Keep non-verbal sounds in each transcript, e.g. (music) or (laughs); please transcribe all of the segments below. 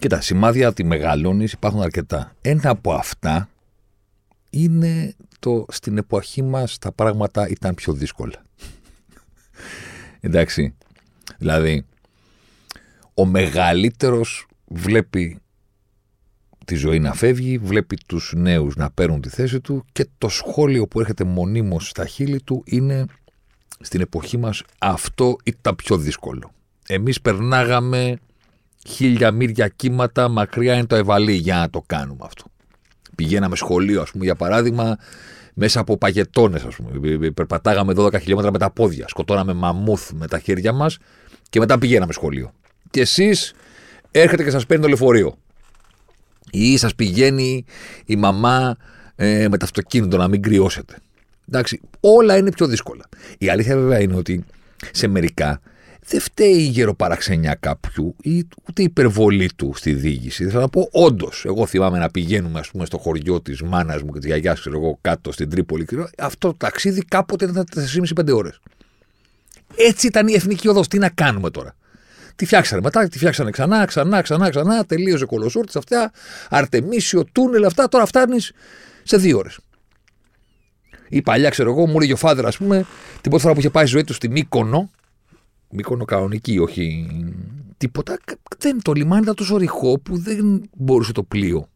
Κοίτα, σημάδια ότι μεγαλώνεις υπάρχουν αρκετά. Ένα από αυτά είναι το στην εποχή μας τα πράγματα ήταν πιο δύσκολα. (laughs) Εντάξει. Δηλαδή, ο μεγαλύτερος βλέπει τη ζωή να φεύγει, βλέπει τους νέους να παίρνουν τη θέση του και το σχόλιο που έρχεται μονίμως στα χείλη του είναι στην εποχή μας αυτό ήταν πιο δύσκολο. Εμείς περνάγαμε χίλια μύρια κύματα, μακριά είναι το ευαλή για να το κάνουμε αυτό. Πηγαίναμε σχολείο, ας πούμε, για παράδειγμα, μέσα από παγετώνες, ας πούμε. Περπατάγαμε 12 χιλιόμετρα με τα πόδια. Σκοτώναμε μαμούθ με τα χέρια μας και μετά πηγαίναμε σχολείο. Και εσείς έρχεται και σας παίρνει το λεωφορείο. Ή σας πηγαίνει η μαμά ε, με το αυτοκίνητο να μην κρυώσετε. Εντάξει, όλα είναι πιο δύσκολα. Η αλήθεια βέβαια είναι ότι σε μερικά δεν φταίει η γεροπαραξενιά κάποιου ή ούτε η υπερβολή του στη διοίκηση. Θέλω να πω, όντως, εγώ θυμάμαι να πηγαίνουμε ας πούμε, στο χωριό της μάνας μου και της γιαγιάς, ξέρω εγώ, κάτω στην Τρίπολη. Και αυτό το ταξίδι κάποτε ήταν 4,5-5 ώρες. Έτσι ήταν η εθνική οδός. Τι να κάνουμε τώρα. Τη φτιάξανε μετά, τη φτιάξανε ξανά, ξανά, ξανά, ξανά. Τελείωσε κολοσούρτη αυτά. Αρτεμίσιο, τούνελ, αυτά. Τώρα φτάνεις σε δύο ώρες. Η παλιά, ξέρω εγώ, μου έλεγε ο φάδερ, ας πούμε, την πρώτη φορά που είχε πάει η ζωή του στη Μύκονο, Μύκονο κανονική, όχι τίποτα. Δεν, το λιμάνι ήταν τόσο ρηχό που δεν μπορούσε το πλοίο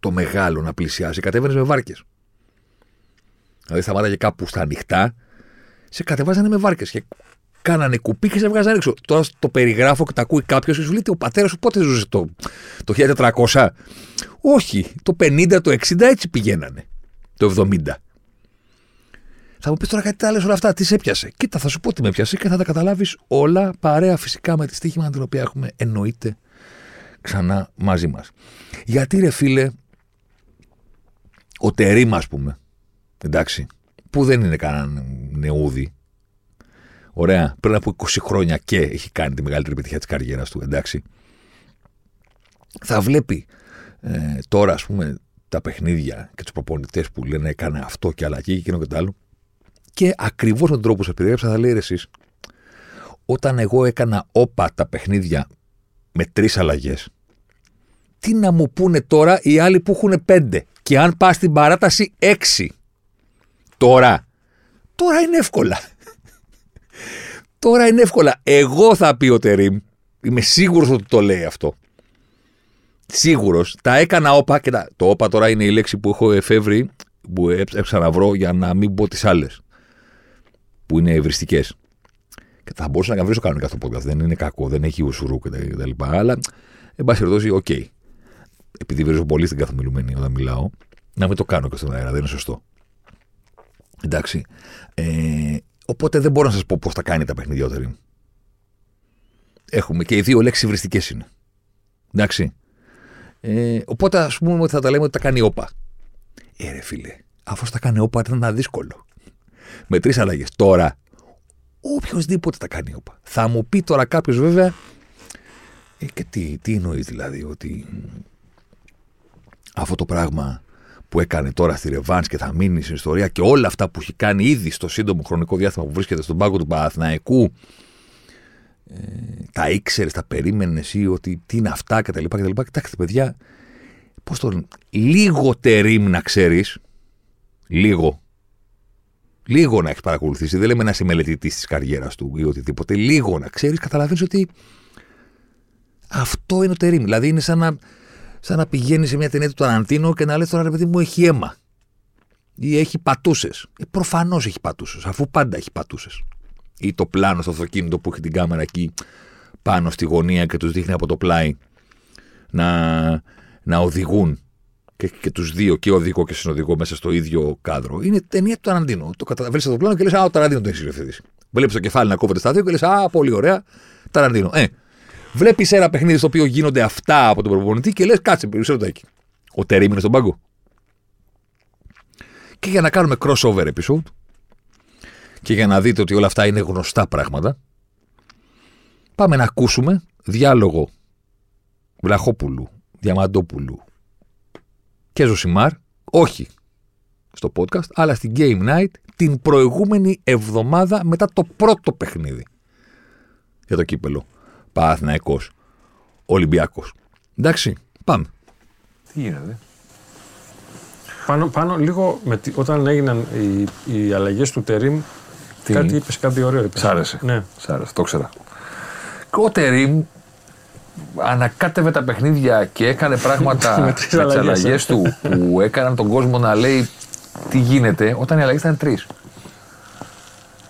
το μεγάλο να πλησιάσει. Κατέβαινες με βάρκες. Δηλαδή σταμάταγε κάπου στα ανοιχτά, σε κατεβάζανε με βάρκες και κάνανε κουπί και σε βγάζανε έξω. Τώρα το περιγράφω και τα ακούει κάποιος και σου λέει ο πατέρας σου πότε ζούσε το, το 1400. Όχι, το 50, το 60 έτσι πηγαίνανε. Το 70. Θα μου πεις τώρα κάτι άλλο όλα αυτά, τι σε έπιασε; Κοίτα, θα σου πω τι με έπιασε και θα τα καταλάβεις όλα παρέα φυσικά με τη στοίχημα την οποία έχουμε εννοείται ξανά μαζί μας. Γιατί ρε φίλε, ο Τερήμ, ας πούμε, εντάξει, που δεν είναι κανένα νεούδι, Ωραία. Πριν από 20 χρόνια και έχει κάνει τη μεγαλύτερη επιτυχία της καριέρας του, εντάξει. Θα βλέπει ε, τώρα, ας πούμε, τα παιχνίδια και τους προπονητές που λένε έκανε αυτό και αλλαγή και εκείνο και το άλλο. Και ακριβώς με τον τρόπο που σα περιγράψα, θα λέει εσείς, όταν εγώ έκανα όπα τα παιχνίδια με τρεις αλλαγές, τι να μου πούνε τώρα οι άλλοι που έχουν πέντε; Και αν πας στην παράταση έξι. Τώρα. Τώρα είναι εύκολα. (laughs) τώρα είναι εύκολα. Εγώ θα πει ο Τερήμ, είμαι σίγουρος ότι το λέει αυτό. Σίγουρος. Τα έκανα όπα και τα... το όπα τώρα είναι η λέξη που έχω εφεύρει, που έψανα να βρω για να μην πω τις άλλες που είναι ευριστικέ. Και θα μπορούσα να βρίσω κανονικά αυτό το podcast. Δεν είναι κακό, δεν έχει ΕΣΡ ού κτλ. Αλλά, εν πάση περιπτώσει, OK. Okay. Επειδή βρίζω πολύ στην καθομιλουμένη όταν μιλάω, να μην το κάνω και στον αέρα. Δεν είναι σωστό. Εντάξει. Ε, οπότε δεν μπορώ να σας πω πώς θα κάνει τα παιχνίδια ο Τερίμ. Έχουμε και οι δύο λέξεις ευριστικέ είναι. Εντάξει. Ε, οπότε ας πούμε ότι θα τα λέμε ότι τα κάνει όπα. Ε, ρε φίλε, αφού τα κάνει όπα ήταν δύσκολο με τρεις αλλαγές. Τώρα, οποιοδήποτε τα κάνει όπα. Θα μου πει τώρα κάποιος βέβαια. Ε, και τι, τι εννοείς δηλαδή, ότι αυτό το πράγμα που έκανε τώρα στη Ρεβάνς και θα μείνει στην ιστορία και όλα αυτά που έχει κάνει ήδη στο σύντομο χρονικό διάστημα που βρίσκεται στον πάγκο του Παναθηναϊκού ε, τα ήξερες, τα περίμενες εσύ ότι τι είναι αυτά κτλ. κτλ. Κοιτάξτε, παιδιά, πώς το λίγο τερίμ να ξέρεις, λίγο, λίγο να έχεις παρακολουθήσει, δεν λέμε να είσαι μελετητής της καριέρας του ή οτιδήποτε, λίγο να ξέρεις, καταλαβαίνεις ότι αυτό είναι ο τερίμ. Δηλαδή είναι σαν να, σαν να πηγαίνεις σε μια ταινία του Ταραντίνο και να λες τώρα ρε παιδί μου έχει αίμα. Ή έχει πατούσες. Ε, Προφανώς έχει πατούσες, αφού πάντα έχει πατούσες. Ή το πλάνο στο αυτοκίνητο που έχει την κάμερα εκεί πάνω στη γωνία και τους δείχνει από το πλάι να, να οδηγούν και, και τους δύο, και οδηγό και συνοδηγό, μέσα στο ίδιο κάδρο. Είναι ταινία του Ταραντίνο. Το καταβαίνει το πλάνο και λες: Α, ο Ταραντίνο το έχεις διευθυντή. Βλέπεις το κεφάλι να κόβεται στα δύο και λες: Α, πολύ ωραία. Ταραντίνο. Ε, βλέπεις ένα παιχνίδι στο οποίο γίνονται αυτά από τον προπονητή και λες: Κάτσε, περισσότερο το εκεί. Ο Τερήμ είναι στον πάγκο. Και για να κάνουμε crossover episode και για να δείτε ότι όλα αυτά είναι γνωστά πράγματα, πάμε να ακούσουμε διάλογο Βλαχόπουλου, Διαμαντόπουλου και Ζωσιμάρ, όχι στο podcast, αλλά στην Game Night την προηγούμενη εβδομάδα μετά το πρώτο παιχνίδι για το κύπελο. Παναθηναϊκός, Ολυμπιακός. Εντάξει, πάμε. Τι γίνεται. Πάνω, πάνω λίγο με, όταν έγιναν οι, οι αλλαγές του Τερήμ, Τι; κάτι είπες, κάτι ωραίο είπες. Σ' άρεσε. Ναι. Σ' άρεσε, το ξέρα. Ο Τερίμ ανακάτευε τα παιχνίδια και έκανε πράγματα Με (laughs) με τρεις τις αλλαγές, αλλαγές ε. του που έκαναν τον κόσμο να λέει τι γίνεται όταν οι αλλαγές ήταν τρεις.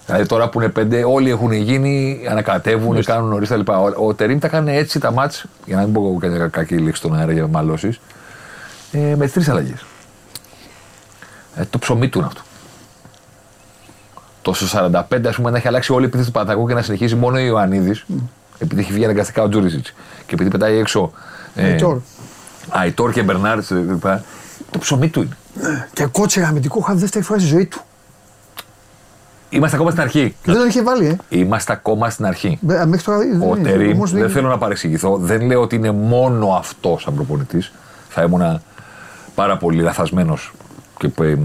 Δηλαδή τώρα που είναι πέντε, όλοι έχουν γίνει, ανακατεύουν, κάνουν νωρίς τα λοιπά. Ο, ο Τερίμ τα έκανε έτσι τα μάτς, για να μην πω κάποια κακή λέξη στον αέρα για μαλώσεις, ε, με τρεις αλλαγές. Ε, το ψωμί του είναι αυτό. Το στο 45, ας πούμε, να έχει αλλάξει όλη η επίθεση του Παναθηναϊκού και να συνεχίσει μόνο ο Ιωαννίδης, επειδή έχει βγει αναγκαστικά ο Τζούρισιτ και επειδή πετάει έξω. Ε, Αϊτόρ. Αϊτόρ και Μπερνάρτς. Το ψωμί του είναι. Και κότσερα αμυντικό χαβ δεύτερη φορά στη ζωή του. Είμαστε ακόμα στην αρχή. Δεν τον είχε βάλει, ε. Είμαστε ακόμα στην αρχή. Μπε- Μέχρι τώρα δεν Ο είναι. Τερήμ, Όμως δεν θέλω να παρεξηγηθώ, δεν λέω ότι είναι μόνο αυτός σαν προπονητής. Θα ήμουν πάρα πολύ λαθασμένος και ε, μ,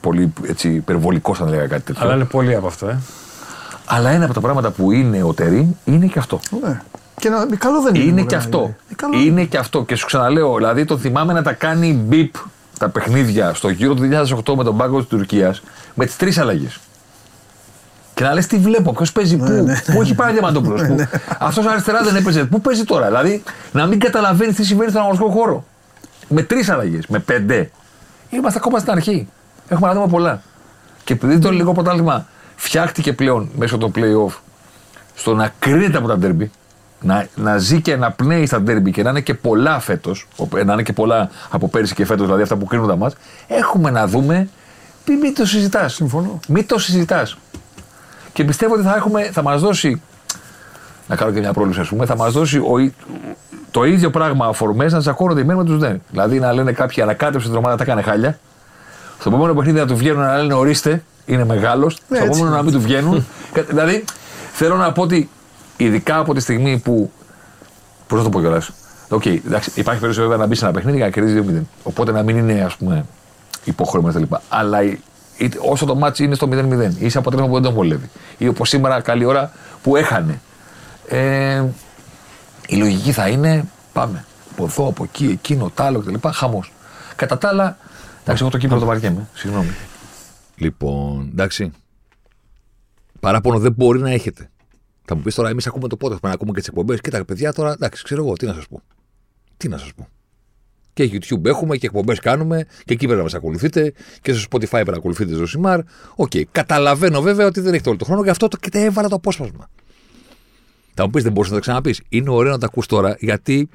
πολύ έτσι, υπερβολικός αν έλεγα κάτι τέτοιο. Αλλά είναι πολύ από αυτό, ε. Αλλά ένα από τα πράγματα που είναι ο Τερήμ είναι και αυτό. Ναι. Και να, καλό δεν είναι. Είναι μωρέ, και να αυτό. Ε, καλό Είναι και αυτό. Και σου ξαναλέω, δηλαδή το θυμάμαι να τα κάνει μπιπ τα παιχνίδια στο γύρο του 2008 με τον πάγκο της Τουρκίας με τις τρεις αλλαγές. Και να λες τι βλέπω, ποιος παίζει πού, ναι. πού έχει πάει ο Διαμαντόπουλος. Αυτός αριστερά δεν έπαιζε. Πού παίζει τώρα, δηλαδή να μην καταλαβαίνεις τι συμβαίνει στον αγωνιστικό χώρο. Με τρεις αλλαγές, με πέντε. Είμαστε ακόμα στην αρχή. Έχουμε να δούμε πολλά. Και επειδή το λίγο πρωτάθλημα φτιάχτηκε πλέον μέσω των playoff στο να κρίνεται από τα ντέρμπι, να, να ζει και να πνέει στα ντέρμπι και να είναι και πολλά φέτος, να είναι και πολλά από πέρυσι και φέτος, δηλαδή αυτά που κρίνουν τα μα, έχουμε να δούμε. Μην, μην το συζητάς. Συμφωνώ. Μην το συζητάς. Και πιστεύω ότι θα, έχουμε, θα μας δώσει. Να κάνω και μια πρόβλεψη, ας πούμε, θα μας δώσει ο, ί- το ίδιο πράγμα αφορμή να τσακώνονται οι μεν με τους δε. Δηλαδή να λένε κάποιοι ανακάτεψε την ομάδα, τα έκανε χάλια. Στο επόμενο παιχνίδι να του βγαίνουν να λένε ορίστε, είναι μεγάλος. Στο έτσι. επόμενο να μην του βγαίνουν. (laughs) Κα- δηλαδή θέλω να πω ότι ειδικά από τη στιγμή που. Πώς να το πω κιόλας. Οκ, εντάξει, υπάρχει περίπτωση βέβαια να μπει σε ένα παιχνίδι και να κερδίζει 2-0. Οπότε να μην είναι ας πούμε υπόχρεωμα κτλ. Αλλά η- είτε- όσο το ματς είναι στο 0-0 ή σε αποτέλεσμα που δεν τον βολεύει. Ή όπως σήμερα, καλή ώρα που έχανε. Ε, η λογική θα είναι πάμε. Από εδώ, από εκεί, εκείνο, τ' άλλο κτλ. Χαμός. Κατά τα άλλα, εντάξει, εγώ το κύπελλο το βαριέμαι. Συγγνώμη. Λοιπόν, εντάξει. Παράπονο δεν μπορεί να έχετε. Θα μου πεις τώρα, εμείς ακούμε το podcast, να ακούμε και τις εκπομπές. Κοίτα, παιδιά, τώρα εντάξει, ξέρω εγώ, τι να σας πω. Τι να σας πω. Και YouTube έχουμε και εκπομπές κάνουμε και εκεί πρέπει να μας ακολουθείτε και στο Spotify πρέπει να ακολουθείτε το Ζωσιμάρ. Οκ, καταλαβαίνω βέβαια ότι δεν έχετε όλο τον χρόνο, γι' αυτό το, και τα έβαλα το απόσπασμα. Θα μου πεις, δεν μπορείς να το ξαναπείς. Είναι ωραίο να το ακούς τώρα γιατί.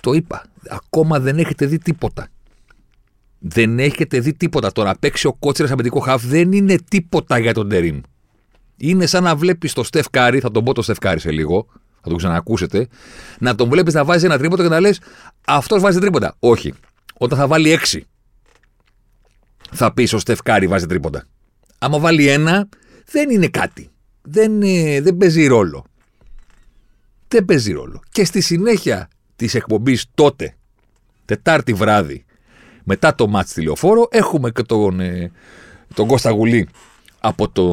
Το είπα. Ακόμα δεν έχετε δει τίποτα. Δεν έχετε δει τίποτα. Το να παίξει ο Κώτσιρας αμυντικό χαφ δεν είναι τίποτα για τον Τερίμ. Είναι σαν να βλέπεις το Στεφ Κάρι, θα τον πω το Στεφ Κάρι σε λίγο, θα τον ξανακούσετε, να τον βλέπεις να βάζει ένα τρίποντο και να λες Αυτός βάζει τρίποντα. Όχι. Όταν θα βάλει έξι, θα πεις ο Στεφ Κάρι βάζει τρίποντα. Άμα βάλει ένα, δεν είναι κάτι. Δεν, ε, δεν παίζει ρόλο. Δεν παίζει ρόλο. Και στη συνέχεια της εκπομπής τότε, Τετάρτη βράδυ, μετά το ματς στη Λεωφόρο, έχουμε και τον, ε, τον Κώστα Γουλή από το,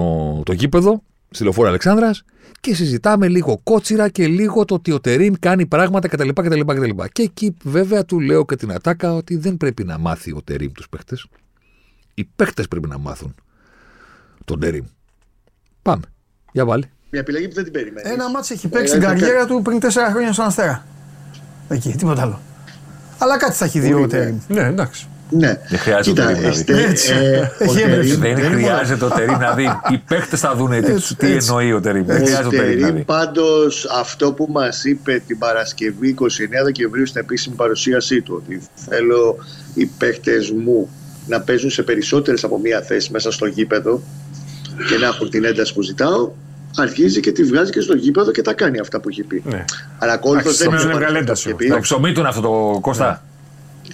το γήπεδο, στη Λεωφόρο Αλεξάνδρας και συζητάμε λίγο κότσιρα και λίγο το ότι ο Τερίμ κάνει πράγματα κτλ. κτλ, κτλ. Και εκεί βέβαια του λέω και την ατάκα ότι δεν πρέπει να μάθει ο Τερίμ τους παίχτες. Οι παίχτες πρέπει να μάθουν τον Τερίμ. Πάμε. Για βάλει. Μια επιλογή που δεν την περιμένεις. Ένα μάτσο έχει παίξει την καριέρα του πριν τέσσερα χρόνια στον Αστέρα. Εκεί, τίποτα άλλο. Αλλά κάτι θα έχει δει ο Πολύ, Τερήμ. Ναι, εντάξει. Ναι. Δεν χρειάζεται Κοίτα, το Τερίμ, εστε- Έτσι. ε, ο Έχει έμπνευση. Τερίμ- Δεν χρειάζεται ο Τερήμ να δει. Οι παίχτε θα δουν τι, Έτσι, τι έτσι. εννοεί ο Τερήμ. Δεν Ο χρειάζεται ο Τερήμ να Τερίμ δει. πάντως αυτό που μας είπε την Παρασκευή 29 Δεκεμβρίου στην επίσημη παρουσίασή του ότι θέλω οι παίχτες μου να παίζουν σε περισσότερες από μία θέση μέσα στο γήπεδο και να έχουν την ένταση που ζητάω αρχίζει και τη βγάζει και στο γήπεδο και τα κάνει αυτά που έχει πει. Ναι. Αλλά ακόλουθος Εντάξει, δεν σήμερα είναι έβγαλε αυτό ένταση που είχε όμως. πει. Το ψωμί του είναι αυτό το Κώστα.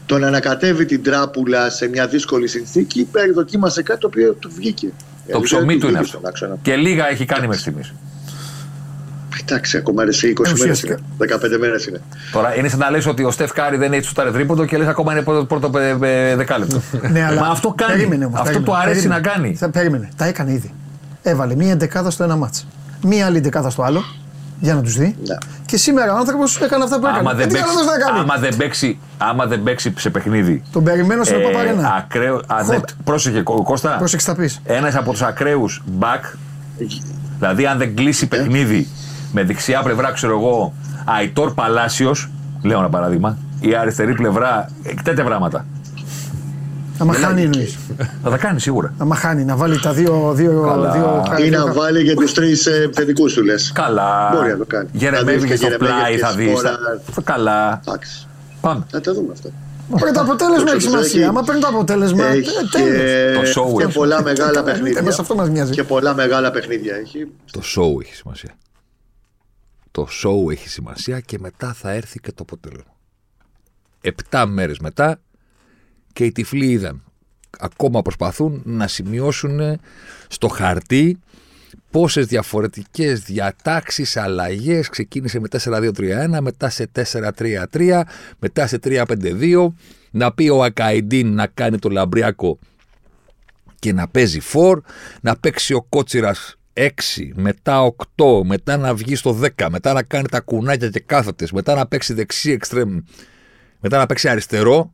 Το να ανακατεύει την τράπουλα σε μια δύσκολη συνθήκη δοκίμασε κάτι το οποίο του βγήκε. Το Δηλαδή, ψωμί δεν του είναι βγήκε αυτό. στον άξονα. Και λίγα έχει κάνει μέχρι στιγμής. Εντάξει, ακόμα είναι σε 20 μέρες ουσιαστικά. είναι. 15 μέρες είναι. Τώρα είναι σαν να λες ότι ο Στεφ Κάρη δεν έχει σουτάρει τρίποντο και λες ακόμα είναι πρώτο, πρώτο ε, ε, δεκάλεπτο. Ναι, αλλά Μα αυτό κάνει. Περίμενε όμως, αυτό περίμενε, του αρέσει περίμενε. να κάνει. Θα, περίμενε. Τα έκανε ήδη. Έβαλε μία εντεκάδα στο ένα μάτς. Μία άλλη εντεκάδα στο άλλο. Για να τους δει. Ναι. Και σήμερα ο άνθρωπος έκανε αυτά που έκανε. Άμα δεν, Ε, τι παίξει, άλλο θες να κάνει; άμα, δεν παίξει, άμα δεν παίξει σε παιχνίδι. Τον περιμένω στην ε, Παπαρένα. ακραίο, α, δεν- Hot. πρόσεχε, Κω- Κώστα. Πρόσεξε τα πεις. Ένας από τους ακραίους back, δηλαδή αν δεν κλείσει παιχνίδι με δεξιά πλευρά, ξέρω εγώ, Αϊτόρ Παλάσιος, λέω ένα παράδειγμα, η αριστερή πλευρά, ε, τέτοια πράγματα. Άμα χάνει εννοείς. Θα τα κάνει σίγουρα. Άμα χάνει να βάλει τα δύο. δύο, Καλά. δύο Ή να βάλει και τους τρεις επιθετικού του λες. Καλά. Μπορεί να το κάνει. Γερεμέγε Θα και δεις στο και Γερεμέγεφ πλάι και θα δεις. Σπόρα. Καλά. Εντάξει. Πάμε. Θα τα δούμε αυτά. Πρέπει το αποτέλεσμα έχει Το σημασία. Άμα παίρνει το αποτέλεσμα. ε, Έχει τέλος. Το show και έχει. πολλά μεγάλα Καλά, παιχνίδια. εμάς αυτό μας νοιάζει. Και πολλά μεγάλα παιχνίδια έχει. Το show έχει σημασία. Το show έχει σημασία και μετά θα έρθει και το αποτέλεσμα. Επτά μέρες μετά και οι τυφλοί είδαν. Ακόμα προσπαθούν να σημειώσουν στο χαρτί πόσες διαφορετικές διατάξεις, αλλαγές ξεκίνησε με 4-2-3-1, μετά σε 4-3-3, μετά σε 3-5-2, να πει ο Ακαϊντίν να κάνει το Λαμπριάκο και να παίζει 4, να παίξει ο Κότσιρας 6, μετά 8, μετά να βγει στο 10, μετά να κάνει τα κουνάκια και κάθετες, μετά να παίξει δεξί εξτρέμ, μετά να παίξει αριστερό,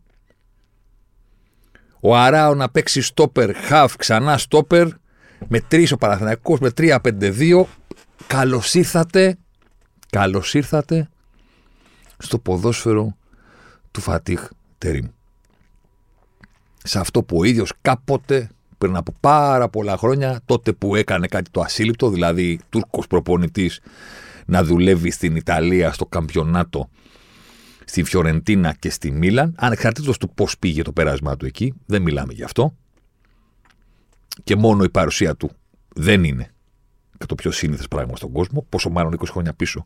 ο Αράο να παίξει στόπερ, half, ξανά στόπερ, με 3 ο Παναθηναϊκός, με 3-5-2. Καλώς ήρθατε, καλώς ήρθατε στο ποδόσφαιρο του Φατίχ Τερίμ. Σε αυτό που ο ίδιος κάποτε, πριν από πάρα πολλά χρόνια, τότε που έκανε κάτι το ασύλληπτο, δηλαδή Τούρκος προπονητής να δουλεύει στην Ιταλία στο καμπιονάτο στη Φιωρεντίνα και στη Μίλαν, ανεξαρτήτως του πώς πήγε το πέρασμά του εκεί, δεν μιλάμε γι' αυτό. Και μόνο η παρουσία του δεν είναι και το πιο σύνηθες πράγμα στον κόσμο, πόσο μάλλον 20 χρόνια πίσω,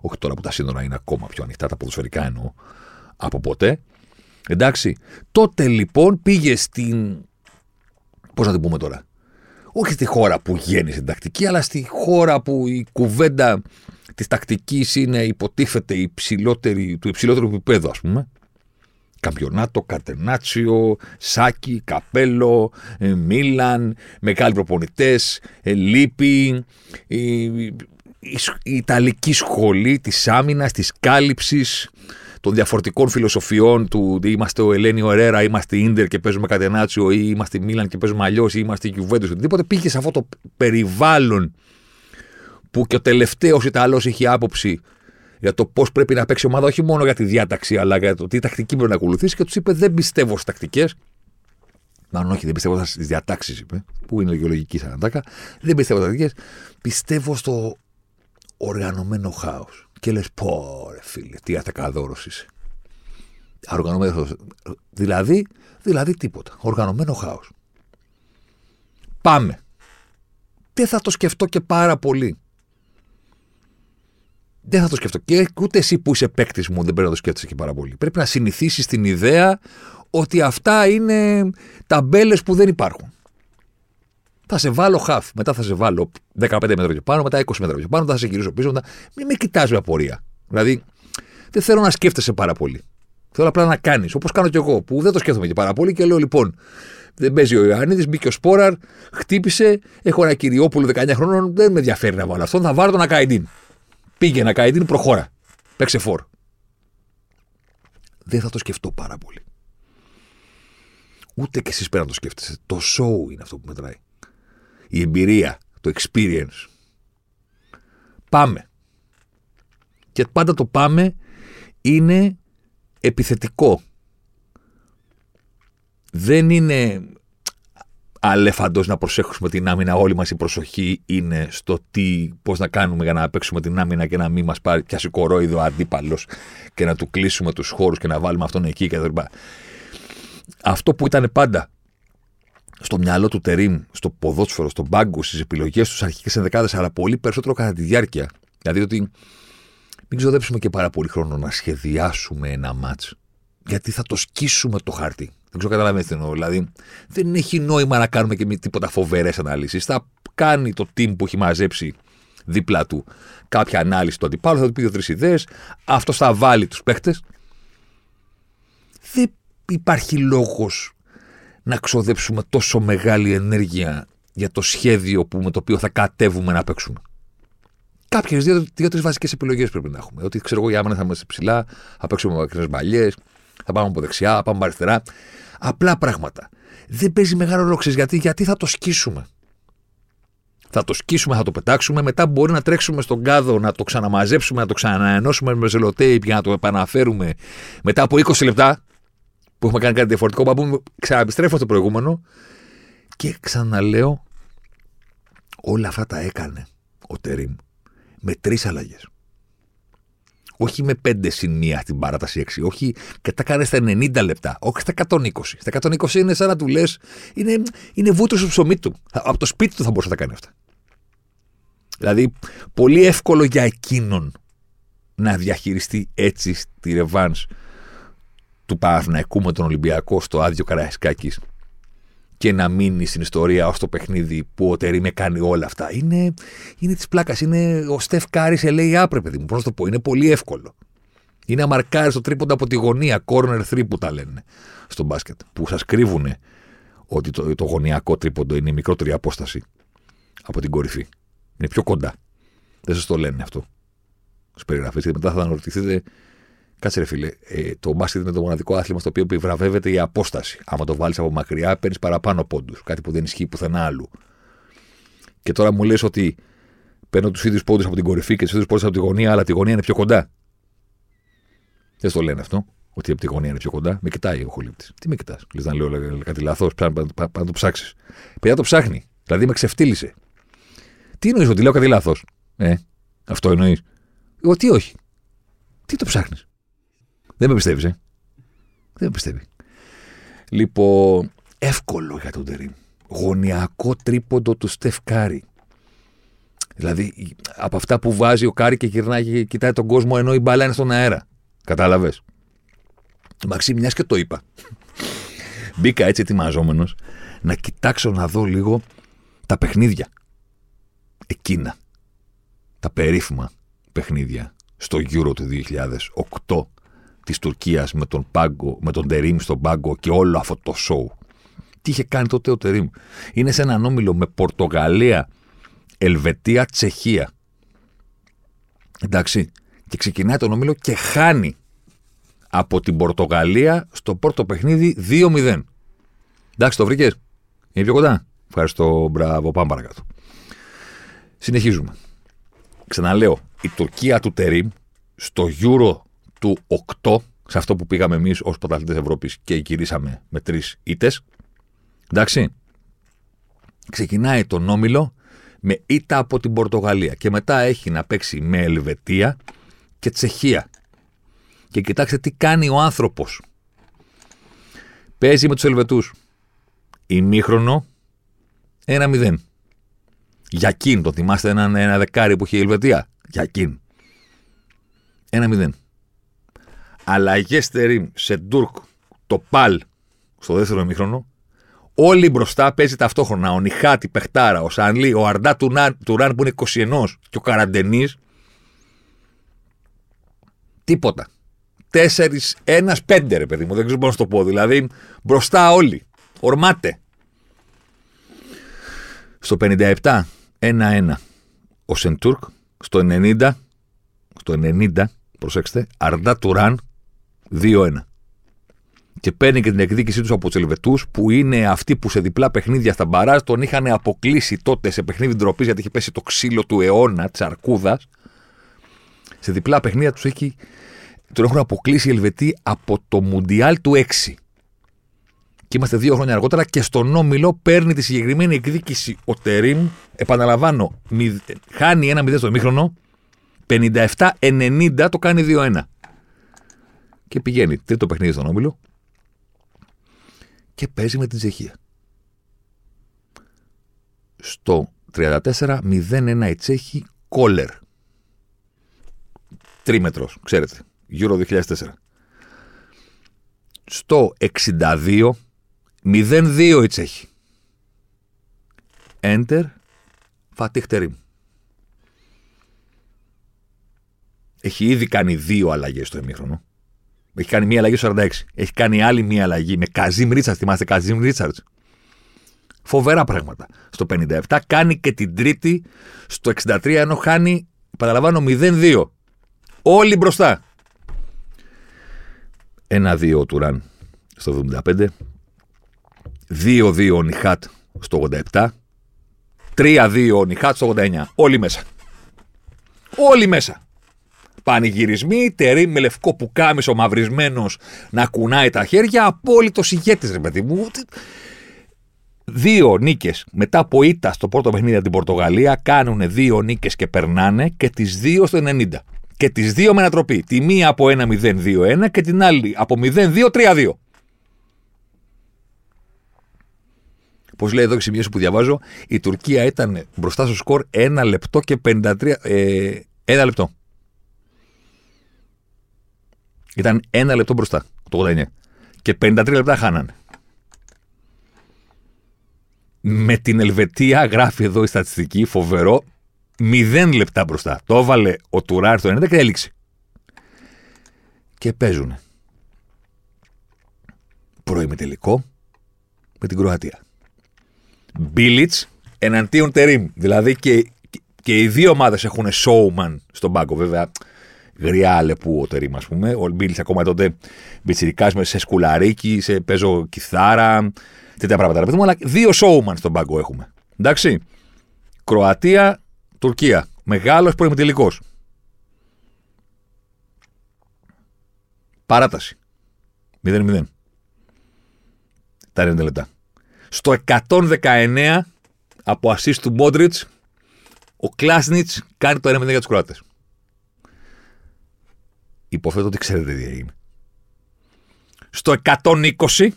όχι τώρα που τα σύνορα είναι ακόμα πιο ανοιχτά, τα ποδοσφαιρικά εννοώ, από ποτέ. Εντάξει, τότε λοιπόν πήγε στην. Πώς να την πούμε τώρα. Όχι στη χώρα που γέννησε την τακτική, αλλά στη χώρα που η κουβέντα της τακτικής είναι υποτίθεται υψηλότερη, του υψηλότερου επίπεδου, ας πούμε. Καμπιονάτο, Κατενάτσιο, Σάκη, Καπέλο, ε, Μίλαν, μεγάλοι προπονητές, Λίπη, η, η, η Ιταλική σχολή της άμυνας, της κάλυψης, των διαφορετικών φιλοσοφιών του είμαστε ο Ελένιο Ερέρα, είμαστε η Ίντερ και παίζουμε Κατενάτσιο ή είμαστε η Μίλαν και παίζουμε αλλιώς ή είμαστε η Juventus, οτιδήποτε πήγε σε αυτό το περιβάλλον που και ο τελευταίος Ιταλό είχε άποψη για το πώς πρέπει να παίξει η ομάδα, όχι μόνο για τη διάταξη, αλλά για το τι τακτική πρέπει να ακολουθήσει και τους είπε: Δεν πιστεύω στις τακτικές. Μάλλον όχι, δεν πιστεύω στις διατάξεις, είπε, που είναι λογική σαν ατάκα. Δεν πιστεύω στις τακτικές. Πιστεύω στο οργανωμένο χάος. Και λες: Πω, ρε φίλε, τι ατακαδόρο είσαι. Οργανωμένο χάος. Δηλαδή, δηλαδή τίποτα. Οργανωμένο χάος. Πάμε. Δεν θα το σκεφτώ και πάρα πολύ. Δεν θα το σκεφτώ. Και ούτε εσύ που είσαι παίκτης μου δεν πρέπει να το σκέφτεσαι και πάρα πολύ. Πρέπει να συνηθίσεις την ιδέα ότι αυτά είναι ταμπέλες που δεν υπάρχουν. Θα σε βάλω χαφ, μετά θα σε βάλω 15 μέτρα και πάνω, μετά 20 μέτρα και πάνω, μετά θα σε γυρίσω πίσω. Μετά... Μην με κοιτάζει απορία. Δηλαδή, δεν θέλω να σκέφτεσαι πάρα πολύ. Θέλω απλά να κάνεις, όπως κάνω κι εγώ, που δεν το σκέφτομαι και πάρα πολύ και λέω λοιπόν, δεν παίζει ο Ιωαννίδη, μπήκε ο Σπόραρ, χτύπησε, έχω ένα κυριόπουλο 19 χρόνων, δεν με ενδιαφέρει να βάλω αυτόν, θα βάλω τον Ακαϊντίν. Πήγε να Καϊντίν, προχώρα. Παίξε φόρ. Δεν θα το σκεφτώ πάρα πολύ. Ούτε κι εσείς πέρα να το σκέφτεστε. Το show είναι αυτό που μετράει. Η εμπειρία, το experience. Πάμε. Και πάντα το πάμε είναι επιθετικό. δεν είναι αλέφαντο να προσέχουμε την άμυνα. Όλη μας η προσοχή είναι στο τι, πώς να κάνουμε για να παίξουμε την άμυνα και να μην μας πάρει πιάσει κορόιδο αντίπαλος και να του κλείσουμε τους χώρους και να βάλουμε αυτόν εκεί κτλ. Αυτό που ήταν πάντα στο μυαλό του Τερήμ, στο ποδόσφαιρο, στον πάγκο, στις επιλογές τους αρχικές ενδεκάδες, αλλά πολύ περισσότερο κατά τη διάρκεια. Δηλαδή ότι μην ξοδέψουμε και πάρα πολύ χρόνο να σχεδιάσουμε ένα μάτς. Γιατί θα το σκίσουμε το χάρτη. Δεν ξέρω καταλαβαίνετε τι εννοώ. Δηλαδή, δεν έχει νόημα να κάνουμε και τίποτα φοβερές αναλύσεις. Θα κάνει το team που έχει μαζέψει δίπλα του κάποια ανάλυση του αντιπάλου, θα του πει δύο-τρεις ιδέες. Αυτός θα βάλει τους παίχτες. Δεν υπάρχει λόγος να ξοδέψουμε τόσο μεγάλη ενέργεια για το σχέδιο που, με το οποίο θα κατέβουμε να παίξουμε. Κάποιες δύο-τρεις βασικές επιλογές πρέπει να έχουμε. Ότι ξέρω εγώ, η άμυνα θα είμαστε ψηλά, θα παίξουμε μακρινέ μπαλιέ, θα πάμε από δεξιά, θα πάμε από αριστερά. Απλά πράγματα. Δεν παίζει μεγάλο ρόλο γιατί, γιατί θα το σκίσουμε. Θα το σκίσουμε, θα το πετάξουμε. Μετά μπορεί να τρέξουμε στον κάδο, να το ξαναμαζέψουμε, να το ξαναενώσουμε με ζελοτέιπ για να το επαναφέρουμε. Μετά από 20 λεπτά που έχουμε κάνει κάτι διαφορετικό, να πούμε ξαναεπιστρέφω στο προηγούμενο. Και ξαναλέω, όλα αυτά τα έκανε ο Τερήμ με τρεις αλλαγές. Όχι με 5 συν 1 στην παράταση 6. Όχι και τα κάνει στα 90 λεπτά. Όχι στα 120. Στα 120 είναι σαν να του λες, είναι, είναι βούτρος στο ψωμί του. Από το σπίτι του θα μπορούσε να τα κάνει αυτά. Δηλαδή, πολύ εύκολο για εκείνον να διαχειριστεί έτσι τη ρεβάνς του Παναθηναϊκού με τον Ολυμπιακό στο άδειο Καραϊσκάκης και να μείνει στην ιστορία ως το παιχνίδι που ο Τερή με κάνει όλα αυτά. Είναι, είναι της πλάκας. Είναι ο Στεφ Κάρη σε λέει άπρεπε, παιδί μου. Πώς να το πω, είναι πολύ εύκολο. Είναι αμαρκάρι στο τρίποντα από τη γωνία, corner 3 που τα λένε στο μπάσκετ. Που σας κρύβουν ότι το, το γωνιακό τρίποντο είναι η μικρότερη απόσταση από την κορυφή. Είναι πιο κοντά. Δεν σας το λένε αυτό. Στις περιγραφές. Και μετά θα αναρωτηθείτε Κάτσε ρε φίλε, ε, το μπάσκετ είναι το μοναδικό άθλημα στο οποίο επιβραβεύεται η απόσταση. Άμα το βάλεις από μακριά, παίρνεις παραπάνω πόντους. Κάτι που δεν ισχύει πουθενά άλλου. Και τώρα μου λες ότι παίρνω τους ίδιους πόντους από την κορυφή και τους ίδιους πόντους από τη γωνία, αλλά τη γωνία είναι πιο κοντά. Δεν το λένε αυτό, ότι από τη γωνία είναι πιο κοντά. Με κοιτάει ο χολύπτης. Τι με κοιτάς, λες να λέω κάτι λάθος, πρέπει να το ψάξεις. Παιδιά το ψάχνει. Δηλαδή με ξεφτύλισε. Τι εννοείς ότι λέω κάτι λάθος. Ε, αυτό εννοείς. Εγώ τι όχι. Τι το ψάχνεις; Δεν με πιστεύεις, ε; Δεν με πιστεύει. Λοιπόν, εύκολο για τον Τερήμ. Γωνιακό τρίποντο του Στεφ Κάρη. Δηλαδή, από αυτά που βάζει ο Κάρη και γυρνάει και κοιτάει τον κόσμο ενώ η μπάλα είναι στον αέρα. Κατάλαβες; Μαξί, μιας και το είπα. Μπήκα έτσι ετοιμαζόμενος να κοιτάξω να δω λίγο τα παιχνίδια. Εκείνα. Τα περίφημα παιχνίδια στο Euro του 2008 της Τουρκίας με τον, Πάγκο, με τον Τερίμ στον Πάγκο και όλο αυτό το σοου. Τι είχε κάνει τότε ο Τερίμ. Είναι σε έναν όμιλο με Πορτογαλία, Ελβετία, Τσεχία. Εντάξει. Και ξεκινάει τον όμιλο και χάνει από την Πορτογαλία στο πρώτο παιχνίδι 2-0. Εντάξει, το βρήκες; Είναι πιο κοντά; Ευχαριστώ. Μπράβο. Πάμε παρακάτω. Συνεχίζουμε. Ξαναλέω, η Τουρκία του Τερίμ στο Euro του 8, σε αυτό που πήγαμε εμείς ως πρωταθλητές Ευρώπης και γυρίσαμε με τρεις ήττες. Εντάξει. Ξεκινάει τον όμιλο με ήττα από την Πορτογαλία και μετά έχει να παίξει με Ελβετία και Τσεχία. Και κοιτάξτε τι κάνει ο άνθρωπος. Παίζει με τους Ελβετούς. Ημίχρονο 1-0. Γιακίν, το θυμάστε ένα, ένα δεκάρι που είχε η Ελβετία; Γιακίν. 1-0 αλλαγές Τερήμ σε Ντούρκ, το Παλ στο δεύτερο ημίχρονο. Όλοι μπροστά παίζει ταυτόχρονα. Ο Νιχάτη, Πεχτάρα, ο Σανλή, ο Αρντά Τουράν που είναι 21 και ο Καραντενής. Τίποτα. Τέσσερις, ένας, πέντε ρε παιδί μου. Δεν ξέρω πώς να το πω. Δηλαδή μπροστά όλοι. Ορμάτε. Στο 57, 1-1 ο Σεντούρκ. Στο 90, στο 90, προσέξτε, Αρντά Τουράν 2-1. Και παίρνει και την εκδίκησή τους από τους Ελβετούς, που είναι αυτοί που σε διπλά παιχνίδια στα μπαράζ τον είχαν αποκλείσει τότε σε παιχνίδι ντροπής, γιατί είχε πέσει το ξύλο του αιώνα, της Αρκούδας. Σε διπλά παιχνίδια τους έχει, τον έχουν αποκλείσει οι Ελβετοί από το Μουντιάλ του 6. Και είμαστε δύο χρόνια αργότερα και στον Όμιλο παίρνει τη συγκεκριμένη εκδίκηση ο Τερίμ. Επαναλαμβάνω, μη- χάνει ένα 0 στο ημίχρονο. 57-90 το κάνει 2-1. Και πηγαίνει τρίτο παιχνίδι στον Όμιλο. Και παίζει με την Τσεχία. Στο 34-01 η Τσέχη κόλερ. Τρίμετρος, ξέρετε. Euro 2004. Στο 62 0-2 η Τσέχη. Enter Φατίχ Τερίμ. Έχει ήδη κάνει δύο αλλαγές στο ημίχρονο. Έχει κάνει μία αλλαγή στο 46. Έχει κάνει άλλη μία αλλαγή με Καζίμ Ρίτσαρτς. Θυμάστε Καζίμ Ρίτσαρτς; Φοβερά πράγματα. Στο 57 κάνει και την τρίτη στο 63 ενώ χάνει, παραλαμβάνω, 0-2. Όλοι μπροστά. 1-2 ο Τουράν στο 75. 2-2 ο Νιχάτ στο 87. 3-2 ο Νιχάτ στο 89. Όλοι μέσα. Όλοι μέσα. Πανηγυρισμοί, τερί με λευκό πουκάμισο μαυρισμένος να κουνάει τα χέρια. Απόλυτος ηγέτης, ρε παιδί μου. Δύο νίκες μετά από ήττα στο πρώτο παιχνίδι από την Πορτογαλία. Κάνουν δύο νίκες και περνάνε και τις δύο στο 90. Και τις δύο με ανατροπή. Τη μία από 1-0-2-1 και την άλλη από 0-2-3-2. Πώς λέει εδώ η σημείωση που διαβάζω, η Τουρκία ήταν μπροστά στο σκορ 1 λεπτό και 53. Ε, ένα λεπτό. Ήταν ένα λεπτό μπροστά, το 89. Και 53 λεπτά χάνανε. Με την Ελβετία, γράφει εδώ η στατιστική, φοβερό, 0 λεπτά μπροστά. Το έβαλε ο Τουράρ το 90 και έληξε. Και παίζουνε. Προημιτελικό με την Κροατία. Μπίλιτς εναντίον Τερίμ. Δηλαδή και, και οι δύο ομάδες έχουν showman στον πάγκο. Βέβαια, γριά αλεπού ο Τερίμ, ας πούμε. Ο Μπίλιτ ακόμα τότε μπιτσυρικά σε σκουλαρίκι, σε παίζω κιθάρα, τέτοια πράγματα. ρε παιδί μου, Αλλά δύο showman στον πάγκο έχουμε. Εντάξει. Κροατία, Τουρκία. Μεγάλος προημιτελικό. Παράταση. 0-0. Τα 90 λεπτά. Στο 119 από assist του Μόντριτ, ο Κλάσνιτ κάνει το 1-0 για τους Κροάτες. Υποθέτω ότι ξέρετε τι έγινε. Στο 120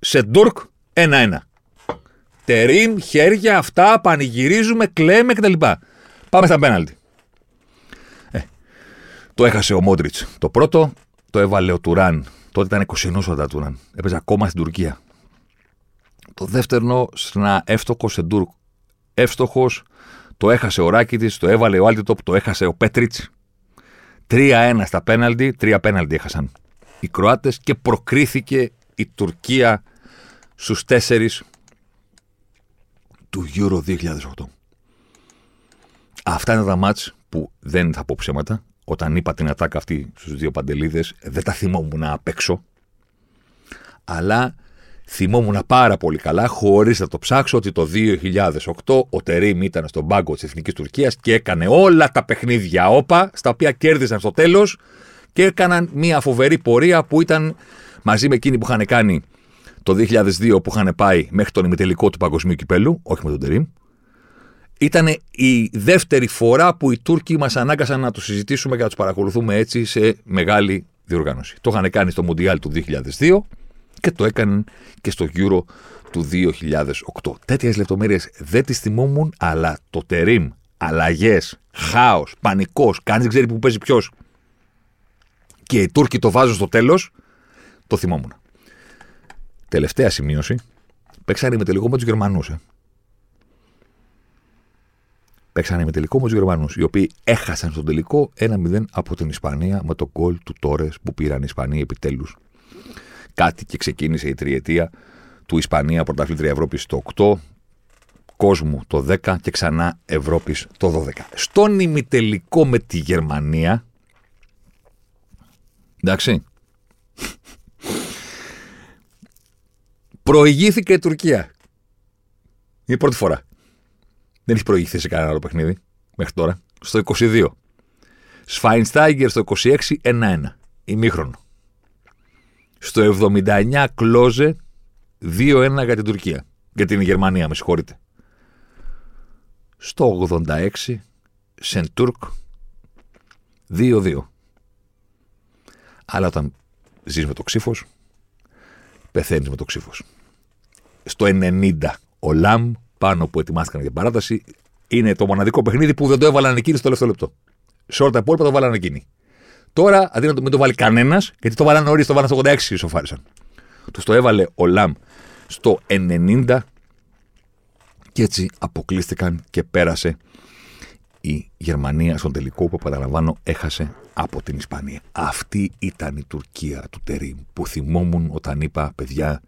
σε Ντούρκ 1-1. Τερίμ, χέρια, αυτά, πανηγυρίζουμε, κλαίμε κτλ. Πάμε στα πέναλτι. Ε, το έχασε ο Μόντριτς το πρώτο, το έβαλε ο Τουράν. Τότε ήταν 21 ο Τουράν. Έπαιζε ακόμα στην Τουρκία. Το δεύτερο, ένα εύστοχος σε Ντούρκ. Εύστοχος, το έχασε ο Ράκητης, το έβαλε ο Άλτιτοπ, το έχασε ο Πέτριτς. 3-1 στα πέναλτι, τρία πέναλτι έχασαν οι Κροάτες και προκρίθηκε η Τουρκία στους τέσσερις του Euro 2008. Αυτά είναι τα μάτς που δεν θα πω ψέματα. Όταν είπα την ατάκα αυτή στους δύο παντελίδες, δεν τα θυμόμουν απ' έξω. Αλλά θυμόμουν πάρα πολύ καλά, χωρίς να το ψάξω, ότι το 2008 ο Τερίμ ήταν στον πάγκο της Εθνικής Τουρκίας και έκανε όλα τα παιχνίδια όπα, στα οποία κέρδισαν στο τέλος και έκαναν μια φοβερή πορεία που ήταν μαζί με εκείνη που είχαν κάνει το 2002 που είχαν πάει μέχρι τον ημιτελικό του Παγκοσμίου Κυπέλου, όχι με τον Τερίμ. Ήταν η δεύτερη φορά που οι Τούρκοι μας ανάγκασαν να του συζητήσουμε και να τους παρακολουθούμε έτσι σε μεγάλη διοργάνωση. Το είχαν κάνει στο Μουντιάλ του 2002 και το έκαναν και στο Euro του 2008. Τέτοιες λεπτομέρειες δεν τις θυμόμουν, αλλά το τερίμ, αλλαγές, χάος, πανικός, κανείς δεν ξέρει που παίζει ποιος. Και οι Τούρκοι το βάζουν στο τέλος, το θυμόμουν. Τελευταία σημείωση. Παίξανε με τελικό με τους Γερμανούς. Ε. Παίξανε με τελικό με τους Γερμανούς, οι οποίοι έχασαν στον τελικό 1-0 από την Ισπανία με το γκολ του Τόρες που πήραν οι Ισπανοί επιτέλους. Κάτι και ξεκίνησε η τριετία του Ισπανία πρωταθλήτρια Ευρώπης το 8, κόσμου το 10 και ξανά Ευρώπης το 12. Στον ημιτελικό με τη Γερμανία. Εντάξει. Προηγήθηκε η Τουρκία. Είναι η πρώτη φορά. Δεν έχει προηγηθεί σε κανένα άλλο παιχνίδι μέχρι τώρα. Στο 22. Σφάινστάιγκερ στο 26, 1-1. Ημίχρονο. Στο 79 Κλόζε 2-1 για την Τουρκία. Για την Γερμανία, με συγχωρείτε. Στο 86, Σεντούρκ 2-2. Αλλά όταν ζεις με το ξύφος, πεθαίνεις με το ξύφος. Στο 90, ο Λαμ, πάνω που ετοιμάστηκαν για παράταση, είναι το μοναδικό παιχνίδι που δεν το έβαλαν εκείνοι στο τελευταίο λεπτό. Σε όλα τα υπόλοιπα το βάλαν εκείνοι. Τώρα, αντί να το, μην το βάλει κανένας, γιατί το βάλαν νωρίς, το βάλαν στο 86 ισοφάρισαν. Του το έβαλε ο Λαμ στο 90 και έτσι αποκλείστηκαν και πέρασε η Γερμανία στον τελικό που παραλαμβάνω έχασε από την Ισπανία. Αυτή ήταν η Τουρκία του Τερίμ που θυμόμουν όταν είπα παιδιά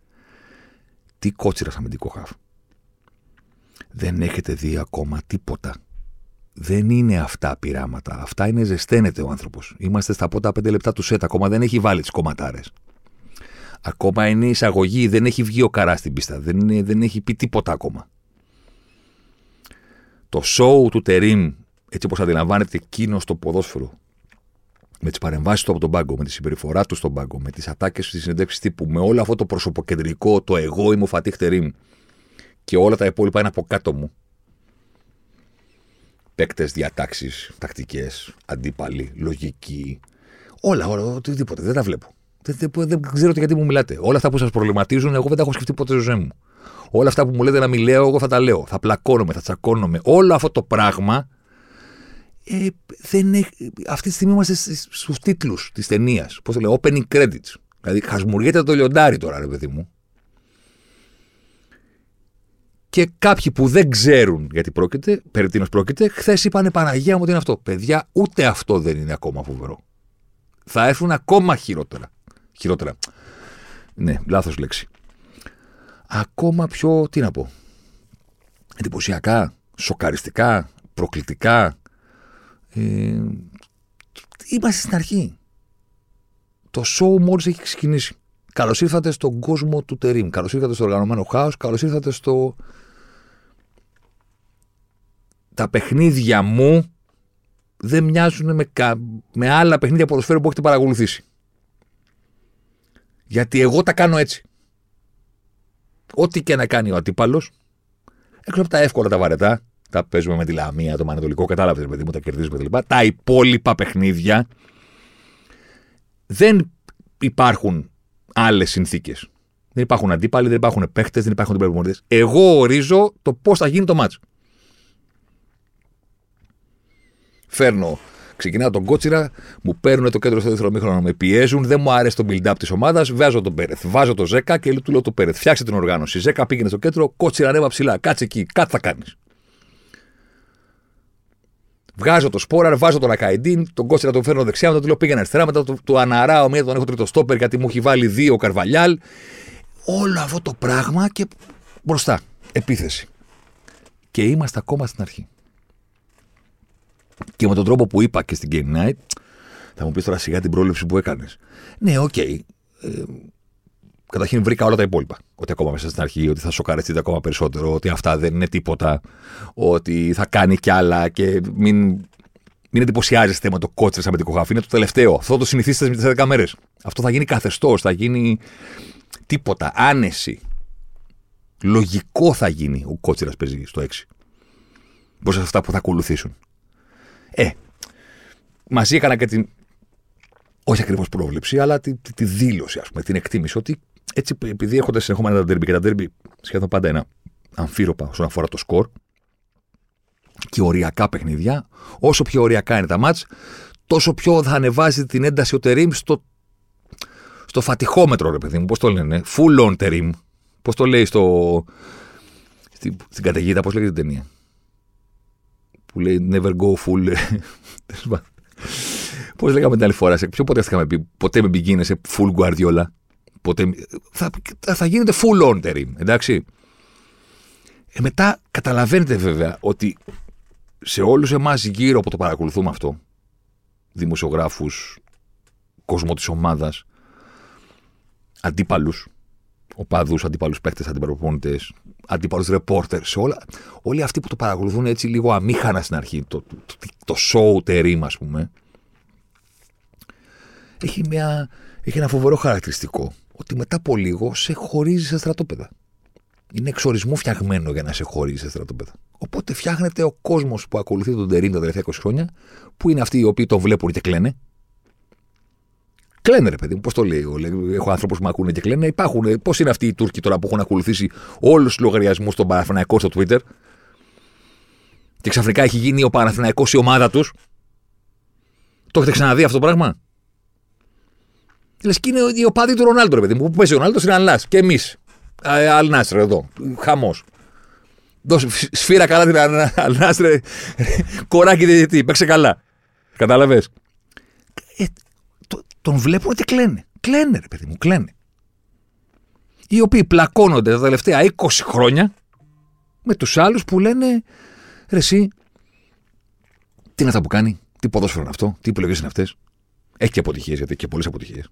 τι κότσιρα αμυντικό χαφ. Δεν έχετε δει ακόμα τίποτα. Δεν είναι αυτά πειράματα. Αυτά είναι ζεσταίνεται ο άνθρωπος. Είμαστε στα πρώτα πέντε λεπτά του σετ. Ακόμα δεν έχει βάλει τις κομματάρες. Ακόμα είναι εισαγωγή. Δεν έχει βγει ο καράς στην πίστα. Δεν, είναι, δεν έχει πει τίποτα ακόμα. Το show του Τερίμ, έτσι όπως αντιλαμβάνεται εκείνος στο ποδόσφαιρο, με τις παρεμβάσεις του από τον πάγκο, με τη συμπεριφορά του στον πάγκο, με τις ατάκες στι συνεντεύξει τύπου, με όλο αυτό το προσωποκεντρικό, το εγώ είμαι ο Φατίχ Τερίμ και όλα τα υπόλοιπα είναι από κάτω μου. Παίκτες, διατάξεις, τακτικές, αντίπαλοι, λογική. Όλα, όλα, οτιδήποτε. Δεν τα βλέπω. Δεν, δεν, δεν ξέρω γιατί μου μιλάτε. Όλα αυτά που σας προβληματίζουν, εγώ δεν τα έχω σκεφτεί ποτέ στη ζωή μου. Όλα αυτά που μου λέτε να μην λέω, εγώ θα τα λέω. Θα πλακώνομαι, θα τσακώνομαι. Όλο αυτό το πράγμα. Ε, δεν έχει, αυτή τη στιγμή είμαστε στους τίτλους της ταινίας. Πώς το λέω, opening credits. Δηλαδή, χασμουριέται το λιοντάρι τώρα, ρε παιδί μου. Και κάποιοι που δεν ξέρουν γιατί πρόκειται, περί τίνος πρόκειται, χθες είπανε Παναγία μου ότι είναι αυτό. Παιδιά, ούτε αυτό δεν είναι ακόμα φοβερό. Θα έρθουν ακόμα χειρότερα. Χειρότερα. Ναι, λάθος λέξη. Ακόμα πιο, τι να πω, εντυπωσιακά, σοκαριστικά, προκλητικά. Ε, είμαστε στην αρχή. Το show μόλις έχει ξεκινήσει. Καλώς ήρθατε στον κόσμο του Τερίμ. Καλώς ήρθατε στο οργανωμένο χάος. Καλώς ήρθατε στο τα παιχνίδια μου δεν μοιάζουν με, κα... με άλλα παιχνίδια ποδοσφαίρου που έχετε παρακολουθήσει. Γιατί εγώ τα κάνω έτσι. Ό,τι και να κάνει ο αντίπαλος, έξω από τα εύκολα τα βαρετά, τα παίζουμε με τη Λαμία, το Μανατολικό, κατάλαβες παιδί μου, τα κερδίζουμε κλπ. Τα υπόλοιπα παιχνίδια δεν υπάρχουν άλλες συνθήκες. Δεν υπάρχουν αντίπαλοι, δεν υπάρχουν παίχτες, δεν υπάρχουν αντίπαλοι Εγώ ορίζω το πώς θα γίνει το μάτσο. Φέρνω, ξεκινάω τον κότσιρα, μου παίρνουν το κέντρο στο δεύτερο μήχρονο, με πιέζουν, δεν μου αρέσει το build-up της ομάδας, βάζω τον Πέρεθ. Βάζω το Ζέκα και του λέω το Πέρεθ. Φτιάξε την οργάνωση. Ζέκα πήγαινε στο κέντρο, κότσιρα ανέβα ψηλά. Κάτσε εκεί, κάτι θα κάνεις. Βγάζω το σπόρα, βάζω τον Ακαϊντίν, τον κότσιρα τον φέρνω δεξιά, μετά του λέω πήγαινε αριστερά, μετά του, του αναράω μία, τον έχω τρίτο στόπερ γιατί μου έχει βάλει δύο καρβαλιάλ. Όλο αυτό το πράγμα και μπροστά. Επίθεση. Και είμαστε ακόμα στην αρχή. Και με τον τρόπο που είπα και στην Game Night, θα μου πεις τώρα σιγά την πρόβλεψη που έκανες. Ναι, OK. Okay. Ε, καταρχήν βρήκα όλα τα υπόλοιπα. Ότι ακόμα μέσα στην αρχή, ότι θα σοκαρεστείτε ακόμα περισσότερο, ότι αυτά δεν είναι τίποτα, ότι θα κάνει κι άλλα και μην, μην εντυπωσιάζεστε με το Κώτσιρα σαν με την Είναι το τελευταίο. Αυτό το συνηθίσετε με τι 10 μέρες. Αυτό θα γίνει καθεστώς, θα γίνει τίποτα. Άνεση. Λογικό θα γίνει ο κότσερα παίζει στο 6. Μπροστά σε αυτά που θα ακολουθήσουν. Ε, μαζί έκανα και την. Όχι ακριβώς πρόβλεψη, αλλά τη, τη, τη, δήλωση, ας πούμε, την εκτίμηση ότι έτσι, επειδή έχονται συνεχόμενα τα derby και τα derby σχεδόν πάντα ένα αμφίροπα όσον αφορά το σκορ και οριακά παιχνίδια, όσο πιο οριακά είναι τα μάτς, τόσο πιο θα ανεβάζει την ένταση ο Τερίμ στο, στο φατιχόμετρο, ρε παιδί μου. Πώς το λένε, full on Τερίμ. Πώς το λέει στο. Στην, στην καταιγίδα, πώς λέγεται την ταινία που λέει never go full. (laughs) Πώς λέγαμε την άλλη φορά, σε ποιο podcast είχαμε πει, ποτέ με πηγαίνετε full Guardiola. Ποτέ, θα, θα γίνεται full on team, εντάξει. Ε, μετά καταλαβαίνετε βέβαια ότι σε όλους εμάς γύρω που το παρακολουθούμε αυτό, δημοσιογράφους, κόσμο της ομάδας, αντίπαλους, οπαδούς, αντίπαλου παίκτες, αντιπαλοπονητέ, αντίπαλου ρεπόρτερ, όλα. Όλοι αυτοί που το παρακολουθούν έτσι λίγο αμήχανα στην αρχή, το, το, το, show τερίμ, ας πούμε, έχει, μια, έχει ένα φοβερό χαρακτηριστικό. ότι μετά από λίγο σε χωρίζει σε στρατόπεδα. Είναι εξορισμού φτιαγμένο για να σε χωρίζει σε στρατόπεδα. Οπότε φτιάχνεται ο κόσμος που ακολουθεί τον Τερήμ τα τελευταία 20 χρόνια, που είναι αυτοί οι οποίοι τον βλέπουν και κλαίνε. Κλαίνε, ρε παιδί μου, πώς το λέει. Έχω άνθρωπους που με ακούνε και κλαίνε. Υπάρχουν. Πώς είναι αυτοί οι Τούρκοι τώρα που έχουν ακολουθήσει όλους τους λογαριασμούς στον Παναθηναϊκό στο Twitter; Και ξαφνικά έχει γίνει ο Παναθηναϊκός η ομάδα τους. Το έχετε ξαναδεί αυτό το πράγμα; Λες και είναι οι οπαδοί του Ρονάλντο, ρε παιδί μου. Που παίζει ο Ρονάλντος είναι Αλνά. Και εμείς. Αλνάστρε εδώ. Χαμός. Δώσε σφύρα καλά την Αλνάστρε. Κοράκι διαιτητή. Παίξε καλά. Κατάλαβες; Ε, το, τον βλέπουν και κλαίνε. Κλαίνε, ρε παιδί μου, κλαίνε. Οι οποίοι πλακώνονται τα τελευταία 20 χρόνια με τους άλλους που λένε ρε, εσύ, τι είναι αυτά που κάνει, τι ποδόσφαιρο είναι αυτό, τι επιλογές είναι αυτές. Έχει και αποτυχίες, γιατί έχει και πολλές αποτυχίες.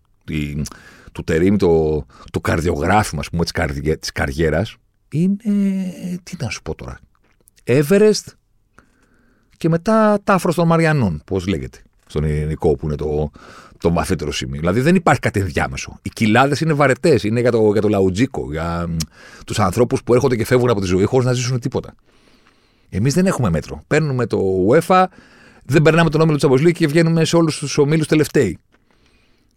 Του Τερήμ, το, το καρδιογράφημα της καριέρας είναι. Τι να σου πω τώρα. Everest και μετά τάφρο των Μαριανών, πώς λέγεται. Στον ελληνικό που είναι το, το βαθύτερο σημείο. Δηλαδή δεν υπάρχει κάτι ενδιάμεσο. Οι κοιλάδες είναι βαρετές. Είναι για το, για το λαουτζίκο. Για τους ανθρώπους που έρχονται και φεύγουν από τη ζωή χωρίς να ζήσουν τίποτα. Εμείς δεν έχουμε μέτρο. Παίρνουμε το UEFA, δεν περνάμε τον όμιλο του Champions και βγαίνουμε σε όλους τους ομίλους τελευταίοι.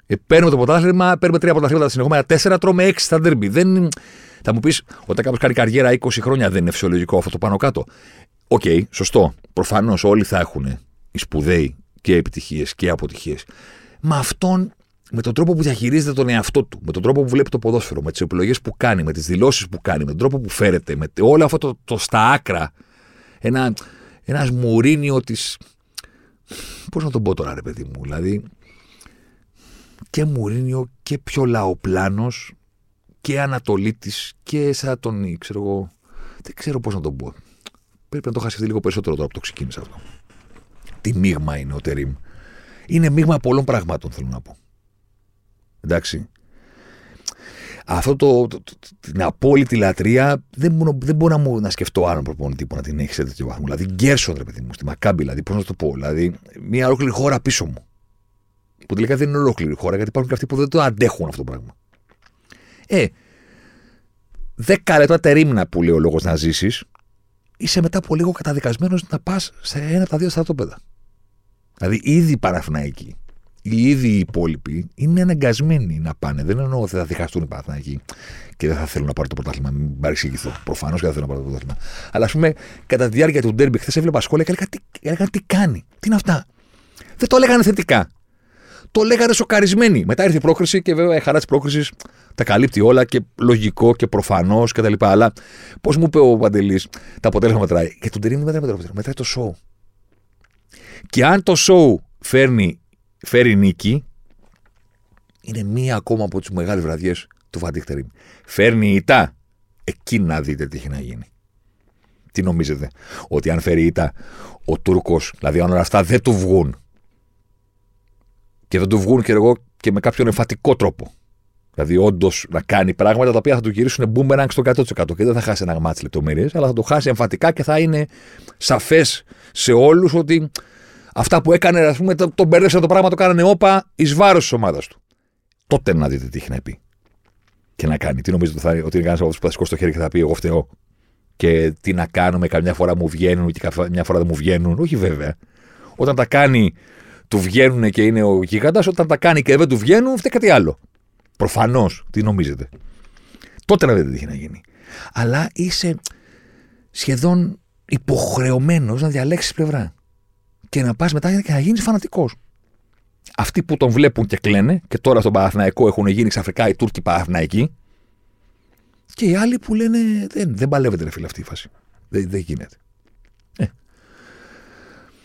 Ε, παίρνουμε το πρωτάθλημα, παίρνουμε τρία πρωταθλήματα συνεχόμενα, τέσσερα, τρώμε έξι στα ντέρμπι. Δεν... Θα μου πεις, όταν κάποιος κάνει καριέρα 20 χρόνια, δεν είναι φυσιολογικό αυτό το πάνω κάτω. OK, okay, σωστό. Προφανώς όλοι θα έχουν οι σπουδαίοι και επιτυχίες και αποτυχίες. Μα αυτόν με τον τρόπο που διαχειρίζεται τον εαυτό του, με τον τρόπο που βλέπει το ποδόσφαιρο, με τις επιλογές που κάνει, με τις δηλώσεις που κάνει, με τον τρόπο που φέρεται, με όλο αυτό το, το στα άκρα. Ένα ένας Μουρίνιο της. Πώς να τον πω τώρα, ρε παιδί μου. Δηλαδή, και Μουρίνιο και πιο λαοπλάνος και Ανατολίτης και σαν τον ξέρω εγώ. Δεν ξέρω πώς να τον πω. Πρέπει να το χάσει λίγο περισσότερο τώρα που το ξεκίνησα αυτό. Τι μείγμα είναι ο Τερήμ. Είναι μείγμα πολλών πραγμάτων, θέλω να πω. Εντάξει. Αυτό το, το, το, την απόλυτη λατρεία δεν, μπορώ, δεν μπορώ να, μου, να σκεφτώ άλλον προπονητή που να την έχει σε τέτοιο βαθμό. Δηλαδή, Γκέρσον, ρε παιδί μου, στη Μακάμπη, δηλαδή, πώς να το πω. Δηλαδή, μια ολόκληρη χώρα πίσω μου. Που τελικά δεν είναι ολόκληρη χώρα, γιατί υπάρχουν και αυτοί που δεν το αντέχουν αυτό το πράγμα. Ε, δέκα λεπτά τερίμνα που λέει ο λόγος να ζήσεις, είσαι μετά από λίγο καταδικασμένος να πας σε ένα από τα δύο στρατόπεδα. Δηλαδή, ήδη Παναθηναϊκοί, οι ίδιοι οι υπόλοιποι είναι αναγκασμένοι να πάνε. Δεν εννοώ ότι θα διχαστούν οι Παναθηναϊκοί και δεν θα θέλουν να πάρουν το πρωτάθλημα. Μην παρεξηγηθώ. Προφανώς και δεν θέλουν να πάρουν το πρωτάθλημα. Αλλά ας πούμε, κατά τη διάρκεια του ντέρμπι, χθες έβλεπα σχόλια και έλεγαν τι, τι κάνει, τι είναι αυτά; Δεν το έλεγαν θετικά το λέγανε σοκαρισμένοι. Μετά ήρθε η πρόκριση και βέβαια η χαρά της πρόκρισης τα καλύπτει όλα και λογικό και προφανώς κτλ. Αλλά πώς μου είπε ο Παντελής, τα αποτέλεσμα μετράει. Και τον Τερήμ δεν μετράει, μετράει το σοου. Και αν το σοου φέρνει, φέρει νίκη, είναι μία ακόμα από τις μεγάλες βραδιές του Φαντίχ Τερήμ. Φέρνει ητά, εκεί να δείτε τι έχει να γίνει. Τι νομίζετε, ότι αν φέρει ητά ο Τούρκος, δηλαδή αν όλα αυτά δεν του βγουν, και θα του βγουν και εγώ και με κάποιον εμφατικό τρόπο. Δηλαδή, όντως να κάνει πράγματα τα οποία θα του γυρίσουν boomerang στο 100% και δεν θα χάσει ένα μάτι λεπτομέρειες, αλλά θα το χάσει εμφατικά και θα είναι σαφές σε όλους ότι αυτά που έκανε, ας πούμε, τον μπέρδεψαν το πράγμα, το κάνανε όπα εις βάρος της ομάδας του. Τότε να δείτε τι έχει να πει. Και να κάνει. Τι νομίζετε ότι, ότι είναι κανένας από αυτούς που θα σηκώσει το χέρι και θα πει: Εγώ φταίω. Και τι να κάνουμε, καμιά φορά μου βγαίνουν και καμιά φορά δεν μου βγαίνουν. Όχι βέβαια. Όταν τα κάνει του βγαίνουν και είναι ο γίγαντα, όταν τα κάνει και δεν του βγαίνουν, φταίει κάτι άλλο. Προφανώς, τι νομίζετε. Τότε να δείτε τι έχει να γίνει. Αλλά είσαι σχεδόν υποχρεωμένος να διαλέξεις πλευρά. Και να πας μετά και να γίνεις φανατικός. Αυτοί που τον βλέπουν και κλαίνε, και τώρα στον Παναθηναϊκό έχουν γίνει ξαφνικά οι Τούρκοι Παναθηναϊκοί, και οι άλλοι που λένε δεν, δεν παλεύεται ρε φίλε αυτή η φάση. Δεν, δεν γίνεται.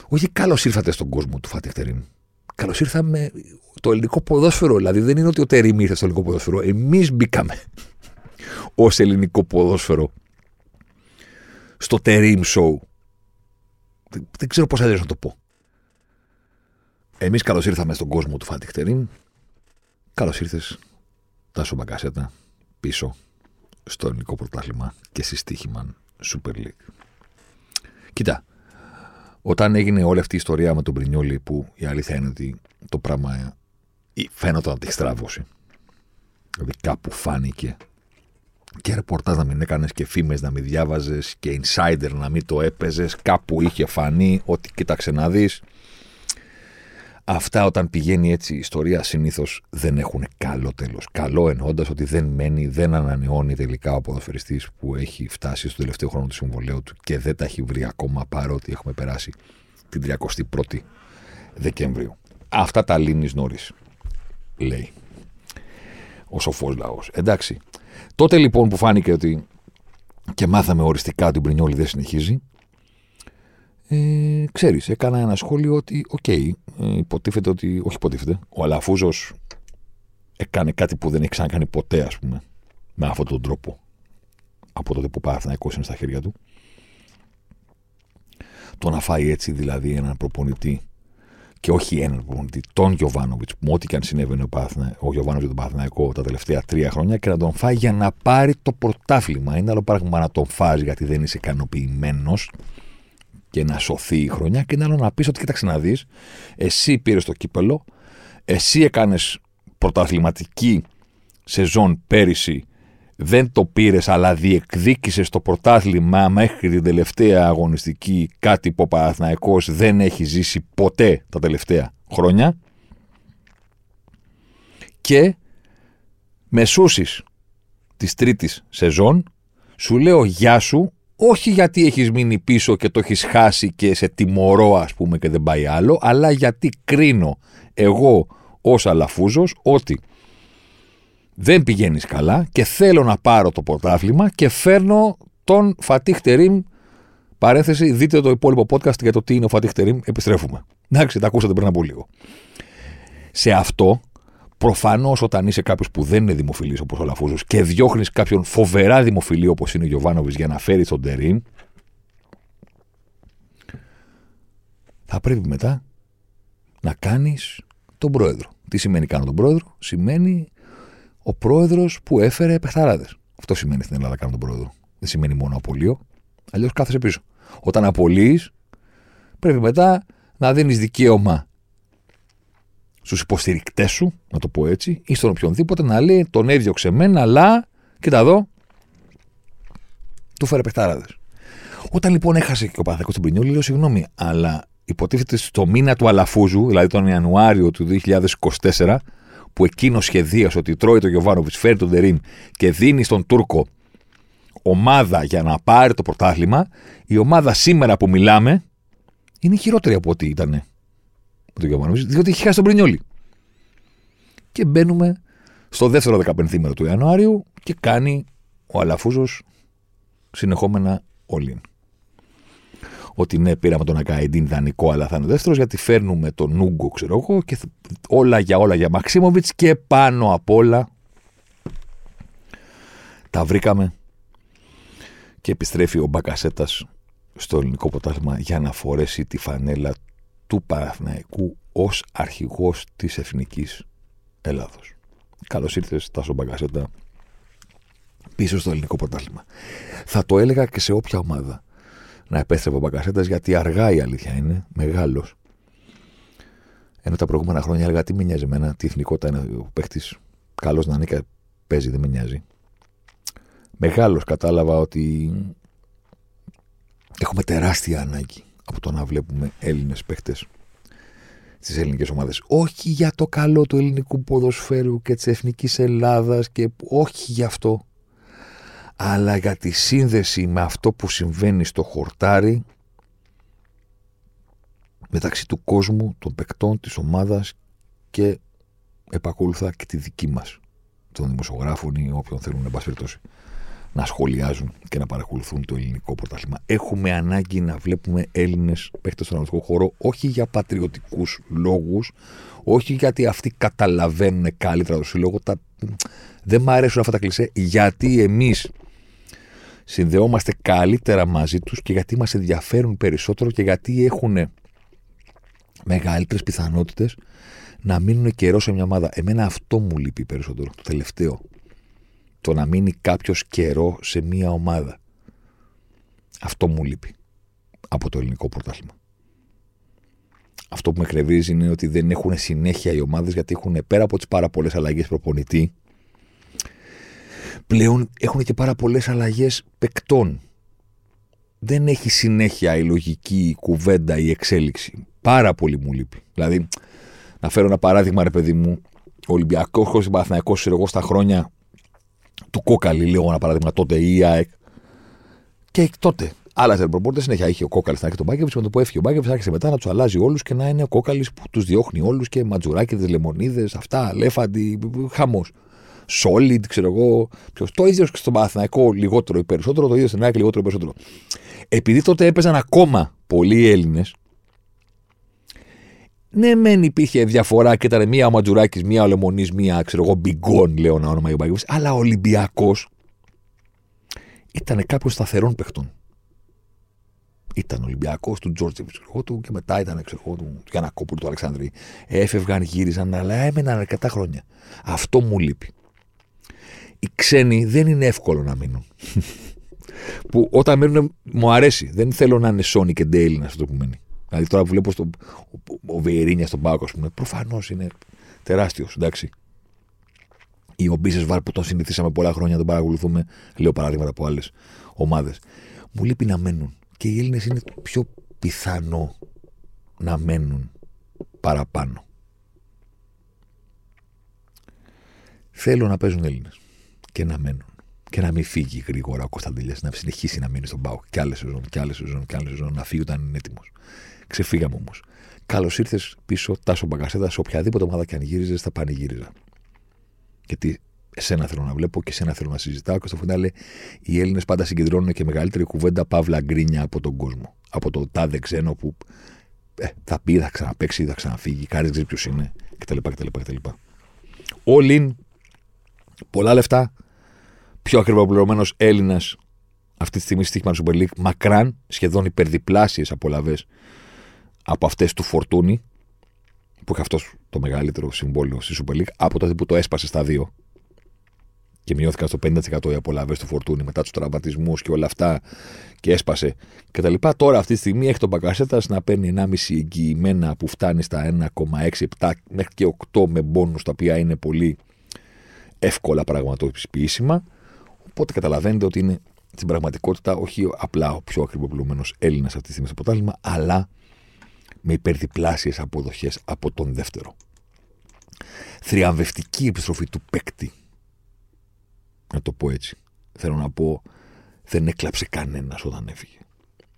Όχι καλώς ήρθατε στον κόσμο του Φάτιχ Τερίμ. Καλώς ήρθαμε το ελληνικό ποδόσφαιρο. Δηλαδή δεν είναι ότι ο Τερίμ ήρθε στο ελληνικό ποδόσφαιρο. Εμείς μπήκαμε (laughs) ως ελληνικό ποδόσφαιρο στο Τερίμ Show. Δεν, ξέρω πώς αλλιώς να το πω. Εμείς καλώς ήρθαμε στον κόσμο του Φάτιχ Τερίμ. Καλώς ήρθες, Τάσο Μπαγκασέτα, πίσω στο ελληνικό πρωτάθλημα και συστήχημαν Super League. Κοίτα, όταν έγινε όλη αυτή η ιστορία με τον Πρινιόλη, που η αλήθεια είναι ότι το πράγμα φαίνονταν να τη στράβωσε. Δηλαδή κάπου φάνηκε και ρεπορτάζ να μην έκανες και φήμες να μην διάβαζες και insider να μην το έπαιζες. Κάπου είχε φανεί ότι κοίταξε να δεις. Αυτά όταν πηγαίνει έτσι η ιστορία συνήθως δεν έχουν καλό τέλος. Καλό εννοώντας ότι δεν μένει, δεν ανανεώνει τελικά ο ποδοσφαιριστής που έχει φτάσει στο τελευταίο χρόνο του συμβολέου του και δεν τα έχει βρει ακόμα παρότι έχουμε περάσει την 31η Δεκεμβρίου. Αυτά τα λύνεις νωρίς, λέει ο σοφός λαός. Εντάξει. Τότε λοιπόν που φάνηκε ότι και μάθαμε οριστικά ότι ο Μπρινιόλη δεν συνεχίζει, ε, ξέρεις, έκανα ένα σχόλιο ότι, OK, okay, ε, υποτίθεται ότι, όχι υποτίθεται, ο Αλαφούζος έκανε κάτι που δεν έχει ξανακάνει ποτέ, ας πούμε, με αυτόν τον τρόπο, από τότε που πάει είναι στα χέρια του. Το να φάει έτσι δηλαδή έναν προπονητή και όχι έναν προπονητή, τον Γιωβάνοβιτς, που ό,τι και αν συνέβαινε ο, Παθνα, ο Γιωβάνοβιτς τον Παθηναϊκό τα τελευταία τρία χρόνια και να τον φάει για να πάρει το πρωτάθλημα. Είναι άλλο πράγμα να τον φάει γιατί δεν είσαι ικανοποιημένος και να σωθεί η χρονιά και είναι άλλο να πεις ότι κοίταξε να δεις, εσύ πήρες το κύπελο, εσύ έκανες πρωταθληματική σεζόν πέρυσι δεν το πήρες αλλά διεκδίκησες το πρωτάθλημα μέχρι την τελευταία αγωνιστική. Κάτι που ο Παναθηναϊκός δεν έχει ζήσει ποτέ τα τελευταία χρόνια. Και μεσούσεις της τρίτης σεζόν σου λέω γεια σου όχι γιατί έχεις μείνει πίσω και το έχεις χάσει και σε τιμωρώ ας πούμε και δεν πάει άλλο αλλά γιατί κρίνω εγώ ως αλαφούζος ότι δεν πηγαίνεις καλά και θέλω να πάρω το πρωτάθλημα και φέρνω τον Φατίχ Τερίμ. Παρένθεση, δείτε το υπόλοιπο podcast για το τι είναι ο Φατίχ Τερίμ. Επιστρέφουμε. Εντάξει, τα ακούσατε πριν από λίγο. Σε αυτό, προφανώς όταν είσαι κάποιος που δεν είναι δημοφιλής όπως ο Λαφούζος και διώχνεις κάποιον φοβερά δημοφιλή όπως είναι ο Γιωβάνοβη για να φέρει τον Τερίμ, θα πρέπει μετά να κάνεις τον πρόεδρο. Τι σημαίνει κάνω τον πρόεδρο, σημαίνει ο πρόεδρος που έφερε παιχταράδε. Αυτό σημαίνει στην Ελλάδα κάνω τον πρόεδρο. Δεν σημαίνει μόνο απολύω. Αλλιώς κάθεσαι πίσω. Όταν απολύεις, πρέπει μετά να δίνεις δικαίωμα στους υποστηρικτές σου, να το πω έτσι, ή στον οποιονδήποτε να λέει τον έδιωξε εμένα, αλλά κοίτα εδώ, του φέρε παιχταράδε. Όταν λοιπόν έχασε και ο Παναθακό στην Πρινιόλη, λέω συγγνώμη, αλλά υποτίθεται στο μήνα του Αλαφούζου, δηλαδή τον Ιανουάριο του 2024, που εκείνος σχεδίασε ότι τρώει το Γιωβάνοβιτς, φέρει τον Τερήμ και δίνει στον Τούρκο ομάδα για να πάρει το πρωτάθλημα, η ομάδα σήμερα που μιλάμε είναι χειρότερη από ό,τι ήταν με τον Γιωβάνοβιτς, διότι έχει χάσει τον Πρινιόλι. Και μπαίνουμε στο δεύτερο 15 του Ιανουάριου και κάνει ο Αλαφούζος συνεχόμενα όλοι ότι ναι, πήραμε τον Ακαϊντίν δανεικό, αλλά θα είναι δεύτερος, γιατί φέρνουμε τον Νούγκο, ξέρω εγώ, και όλα για όλα για Μαξίμοβιτς και πάνω απ' όλα τα βρήκαμε και επιστρέφει ο Μπακασέτας στο ελληνικό πρωτάθλημα για να φορέσει τη φανέλα του Παναθηναϊκού ως αρχηγός της Εθνικής Ελλάδος. Καλώς ήρθες Τάσο Μπακασέτα πίσω στο ελληνικό πρωτάθλημα. Θα το έλεγα και σε όποια ομάδα να επέστρεφε ο Μπακασέτα γιατί αργά η αλήθεια είναι, μεγάλος. Ενώ τα προηγούμενα χρόνια έλεγα τι με νοιάζει εμένα, τι εθνικότητα είναι ο παίχτη. Καλός να είναι και παίζει, δεν με νοιάζει. Μεγάλος κατάλαβα ότι έχουμε τεράστια ανάγκη από το να βλέπουμε Έλληνες παίχτε στις ελληνικές ομάδες. Όχι για το καλό του ελληνικού ποδοσφαίρου και της εθνικής Ελλάδας και όχι γι' αυτό αλλά για τη σύνδεση με αυτό που συμβαίνει στο χορτάρι μεταξύ του κόσμου, των παικτών, της ομάδας και επακολουθά και τη δική μας των δημοσιογράφων ή όποιον θέλουν εν να σχολιάζουν και να παρακολουθούν το ελληνικό πρωτάθλημα. Έχουμε ανάγκη να βλέπουμε Έλληνες παίχτε στον αγροτικό χώρο, όχι για πατριωτικούς λόγους, όχι γιατί αυτοί καταλαβαίνουν καλύτερα το σύλλογο. Τα... Δεν μου αρέσουν αυτά τα κλισέ, γιατί εμείς συνδεόμαστε καλύτερα μαζί τους και γιατί μας ενδιαφέρουν περισσότερο και γιατί έχουν μεγαλύτερες πιθανότητες να μείνουν καιρός σε μια ομάδα. Εμένα αυτό μου λείπει περισσότερο, το τελευταίο. Το να μείνει κάποιος καιρό σε μια ομάδα. Αυτό μου λείπει από το ελληνικό πρωτάθλημα. Αυτό που με κρεβίζει είναι ότι δεν έχουν συνέχεια οι ομάδες γιατί έχουν πέρα από τις πάρα πολλές αλλαγές προπονητή πλέον έχουν και πάρα πολλές αλλαγές παικτών. Δεν έχει συνέχεια η λογική η κουβέντα, η εξέλιξη. Πάρα πολύ μου λείπει. Δηλαδή, να φέρω ένα παράδειγμα, ρε παιδί μου, ο Ολυμπιακός χωρί Παναθυναϊκό, εγώ στα χρόνια του Κόκαλη, λίγο ένα παράδειγμα τότε, ή η ΑΕΚ. Και τότε άλλαζε προπόρτε συνέχεια. Είχε ο Κόκαλης να έχει τον Μπάκεβιτς, με το που έφυγε ο Μπάκεβιτς, άρχισε μετά να τους αλλάζει όλους και να είναι ο Κόκαλης που τους διώχνει όλους και ματζουράκιδες, λεμονίδες, αυτά, λέφαντι, χαμός. Solid, ξέρω εγώ. Ποιος. Το ίδιος και στον Παναθηναϊκό λιγότερο ή περισσότερο, το ίδιο στην ΑΕΚ λιγότερο ή περισσότερο. Επειδή τότε έπαιζαν ακόμα πολλοί Έλληνες, ναι, μεν υπήρχε διαφορά και ήταν μία ο Ματζουράκης, μία ο Λεμονής, μία ξέρω εγώ, Μπιγκόν, λέω ένα όνομα για αλλά ο Ολυμπιακός ήταν κάποιος σταθερών παιχτών. Ήταν Ολυμπιακός του Τζόρτζεβιτ του και μετά ήταν ξέρω, του, του Γιανακόπουλου του Αλεξάνδρη. Έφευγαν, γύριζαν, αλλά έμεναν αρκετά χρόνια. Αυτό μου λείπει. Οι ξένοι δεν είναι εύκολο να μείνουν. που όταν μένουν μου αρέσει. Δεν θέλω να είναι Σόνι και Ντέιλι αυτό που μένει. Δηλαδή τώρα που βλέπω στο, ο, ο Βεϊρίνια στον Πάκο, ας πούμε, προφανώς είναι τεράστιος, εντάξει. Ή ο Μπίσες Βάρ που τον συνηθίσαμε πολλά χρόνια, τον παρακολουθούμε, λέω παραδείγματα από άλλες ομάδες. Μου λείπει να μένουν. Και οι Έλληνες είναι πιο πιθανό να μένουν παραπάνω. Θέλω να παίζουν Έλληνες και να μένουν. Και να μην φύγει γρήγορα ο Κωνσταντέλια, να συνεχίσει να μείνει στον Πάο και άλλες σεζόν και άλλες σεζόν και άλλες σεζόν, να φύγει όταν είναι έτοιμος. Ξεφύγαμε όμως. Καλώς ήρθες πίσω, Τάσο Μπαγκασέτα, σε οποιαδήποτε ομάδα και αν γύριζες, θα πανηγύριζα. Γιατί εσένα θέλω να βλέπω και εσένα θέλω να συζητάω και στο φινάλε οι Έλληνες πάντα συγκεντρώνουν και μεγαλύτερη κουβέντα παύλα γκρίνια από τον κόσμο. Από το τάδε ξένο που ε, θα πει, θα ξαναπέξει, θα ξαναφύγει, κάτι δεν ξέρει ποιος είναι κτλ. κτλ, κτλ. All in, πολλά λεφτά, πιο ακριβοπληρωμένο Έλληνας αυτή τη στιγμή στη Super League, μακράν σχεδόν υπερδιπλάσιες απολαυέ από αυτές του Φορτούνη, που έχει αυτός το μεγαλύτερο συμβόλαιο στη Super League, από τότε που το έσπασε στα δύο και μειώθηκαν στο 50% οι απολαυέ του Φορτούνη μετά τους τραυματισμούς και όλα αυτά και έσπασε κτλ. Τώρα αυτή τη στιγμή έχει τον Μπακασέτας να παίρνει 1,5 εγγυημένα που φτάνει στα 1,67 μέχρι και 8 με μπόνους τα οποία είναι πολύ εύκολα πραγματοποιήσιμα. Οπότε καταλαβαίνετε ότι είναι στην πραγματικότητα όχι απλά ο πιο ακριβοπλούμενο Έλληνας αυτή τη στιγμή στο πρωτάθλημα, αλλά με υπερδιπλάσιες αποδοχές από τον δεύτερο. Θριαμβευτική επιστροφή του παίκτη. Να το πω έτσι. Θέλω να πω, δεν έκλαψε κανένας όταν έφυγε.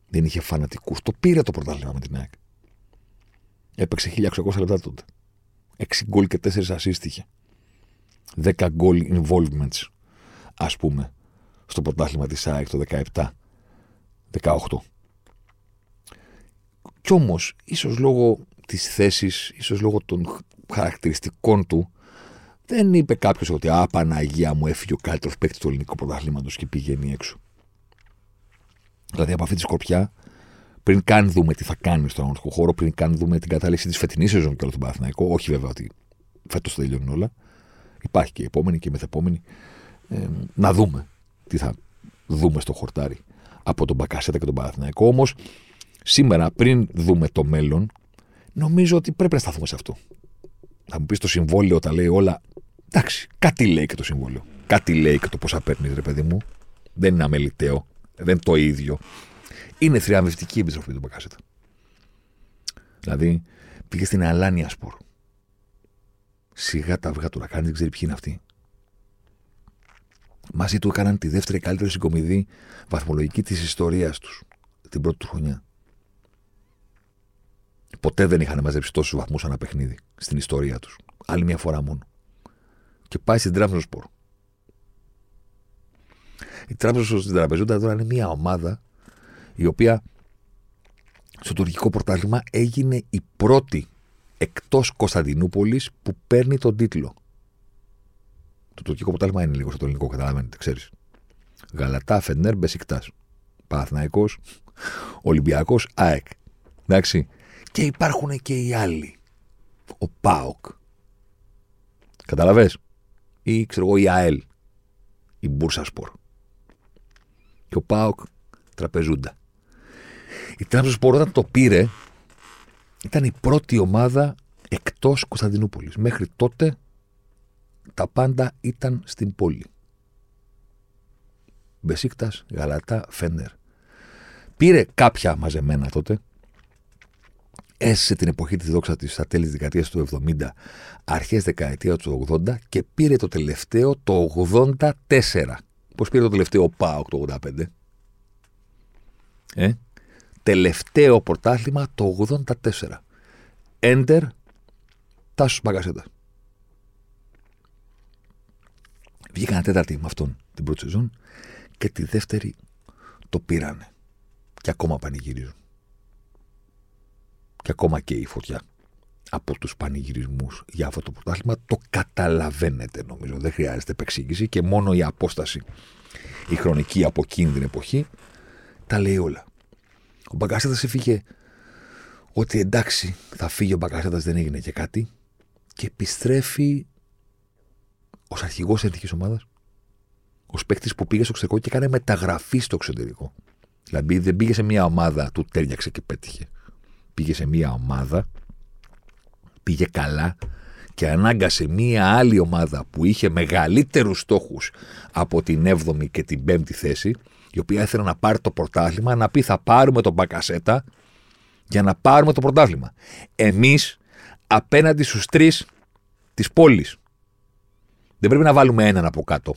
Δεν είχε φανατικούς. Το πήρε το πρωτάθλημα με την ΑΕΚ. Έπαιξε 1600 λεπτά τότε. 6 γκολ και 4 assist είχε. 10 γκολ involvements, ας πούμε, στο πρωτάθλημα της ΑΕΚ το 17. 18. Κι όμως, ίσως λόγω της θέσης, ίσως λόγω των χαρακτηριστικών του, δεν είπε κάποιος ότι Α, Παναγία μου έφυγε ο καλύτερος παίκτης του ελληνικού πρωταθλήματος και πηγαίνει έξω. Δηλαδή από αυτή τη σκορπιά, πριν καν δούμε τι θα κάνει στον αγωνιστικό χώρο, πριν καν δούμε την κατάληξη της φετινής σεζόν και όλο τον Παναθηναϊκό, όχι βέβαια ότι φέτος θα τελειώνουν όλα. Υπάρχει και η επόμενη και η μεθεπόμενη. Ε, να δούμε τι θα δούμε στο χορτάρι από τον Μπακασέτα και τον Παναθηναϊκό. Όμως σήμερα, πριν δούμε το μέλλον, νομίζω ότι πρέπει να σταθούμε σε αυτό. Θα μου πεις το συμβόλαιο τα λέει όλα. Εντάξει, κάτι λέει και το συμβόλαιο. Κάτι λέει και το πόσα παίρνει, ρε παιδί μου. Δεν είναι αμεληταίο. Δεν είναι το ίδιο. Είναι θριαμβευτική η επιστροφή του Μπακασέτα. Δηλαδή, πήγε στην Αλάνια Σπορ. Σιγά τα αυγά του να κάνει, δεν ξέρει ποιοι είναι αυτοί. Μαζί του έκαναν τη δεύτερη καλύτερη συγκομιδή βαθμολογική της ιστορίας τους την πρώτη του χρονιά. Ποτέ δεν είχαν μαζέψει τόσους βαθμούς ένα παιχνίδι στην ιστορία τους. Άλλη μια φορά μόνο. Και πάει στην Τράπεζα Σπορ. Η Τράπεζα στην Τραπεζούντα τώρα είναι μια ομάδα η οποία στο τουρκικό πρωτάθλημα έγινε η πρώτη εκτός Κωνσταντινούπολης που παίρνει τον τίτλο. Το τουρκικό πρωτάθλημα είναι λίγο στο ελληνικό, καταλαβαίνετε, ξέρεις. Γαλατά, Φενέρ, Μπεσικτάς. Παναθναϊκό, Ολυμπιακός, ΑΕΚ. Εντάξει. Και υπάρχουν και οι άλλοι. Ο ΠΑΟΚ. Καταλαβέ. Ή ξέρω εγώ η ΑΕΛ. Η Μπούρσα Σπορ. Και ο ΠΑΟΚ τραπεζούντα. Η Τράπεζα Σπορ όταν το πήρε ήταν η πρώτη ομάδα εκτός Κωνσταντινούπολης. Μέχρι τότε τα πάντα ήταν στην πόλη. Μπεσίκτας, Γαλατά, Φέντερ. Πήρε κάποια μαζεμένα τότε. Έζησε την εποχή της δόξα της στα τέλη της δεκαετίας του 70, αρχές δεκαετία του 80 και πήρε το τελευταίο το 84. Πώς πήρε το τελευταίο ΠΑΟΚ το 85. Ε; Τελευταίο πρωτάθλημα το 84. Έντερ Τάσος Μπαγκασέτα. Βγήκαν τέταρτη με αυτόν την πρώτη σεζόν και τη δεύτερη το πήρανε. Και ακόμα πανηγυρίζουν. Και ακόμα και η φωτιά από τους πανηγυρισμούς για αυτό το πρωτάθλημα το καταλαβαίνετε νομίζω. Δεν χρειάζεται επεξήγηση και μόνο η απόσταση η χρονική από εκείνη την εποχή τα λέει όλα. Ο Μπαγκασέτας έφυγε ότι εντάξει θα φύγει ο Μπαγκασέτας δεν έγινε και κάτι και επιστρέφει ως αρχηγός εθνικής ομάδας, ως παίκτης που πήγε στο εξωτερικό και έκανε μεταγραφή στο εξωτερικό. Δηλαδή δεν πήγε σε μια ομάδα, του τέριαξε και πέτυχε. Πήγε σε μια ομάδα, πήγε καλά και ανάγκασε μια άλλη ομάδα που είχε μεγαλύτερους στόχους από την 7η και την 5η θέση, η οποία ήθελε να πάρει το πρωτάθλημα, να πει θα πάρουμε τον Μπακασέτα για να πάρουμε το πρωτάθλημα. Εμείς απέναντι στους τρεις της πόλης δεν πρέπει να βάλουμε έναν από κάτω.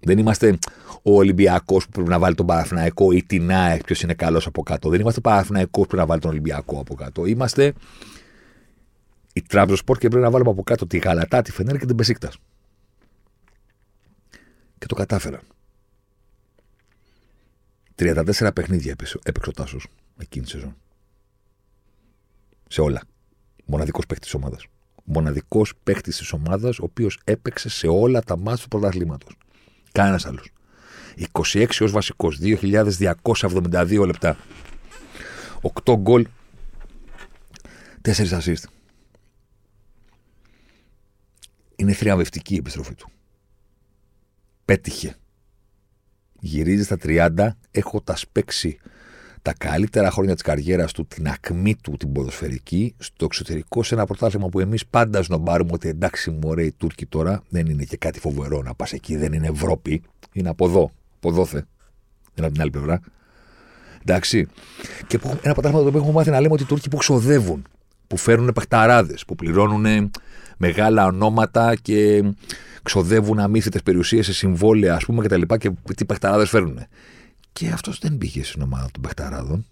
Δεν είμαστε ο Ολυμπιακός που πρέπει να βάλει τον Παραθυναϊκό ή την ΑΕΚ, ποιος είναι καλός από κάτω. Δεν είμαστε ο Παραθυναϊκό που πρέπει να βάλει τον Ολυμπιακό από κάτω. Είμαστε η Τράπεζο Σπορ και πρέπει να βάλουμε από κάτω τη Γαλατά, τη Φενέρ και την Πεσίκτας. Και το κατάφεραν. 34 παιχνίδια έπαιξε ο Τάσος εκείνη τη σεζόν. Σε όλα. Μοναδικός παίκτης της ομάδας μοναδικός παίχτη της ομάδας, ο οποίος έπαιξε σε όλα τα μάτια του πρωταθλήματος. Κανένας άλλος. 26 ως βασικός, 2.272 λεπτά. 8 γκολ, 4 assist. Είναι θριαμβευτική η επιστροφή του. Πέτυχε. Γυρίζει στα 30, έχοντα παίξει τα καλύτερα χρόνια της καριέρας του, την ακμή του, την ποδοσφαιρική, στο εξωτερικό, σε ένα πρωτάθλημα που εμείς πάντα σνομπάρουμε ότι εντάξει, μου ωραία οι Τούρκοι τώρα, δεν είναι και κάτι φοβερό να πας εκεί, δεν είναι Ευρώπη, είναι από εδώ, από δόθε. Δεν είναι από την άλλη πλευρά. Εντάξει. Και ένα πρωτάθλημα το έχουμε μάθει να λέμε ότι οι Τούρκοι που ξοδεύουν, που φέρνουν παιχταράδες, που πληρώνουν μεγάλα ονόματα και ξοδεύουν αμύθιτες περιουσίες σε συμβόλαια, ας πούμε, κτλ. Και, και τι παιχταράδες φέρνουν. Και αυτός δεν πήγε στην ομάδα των Πεχταράδων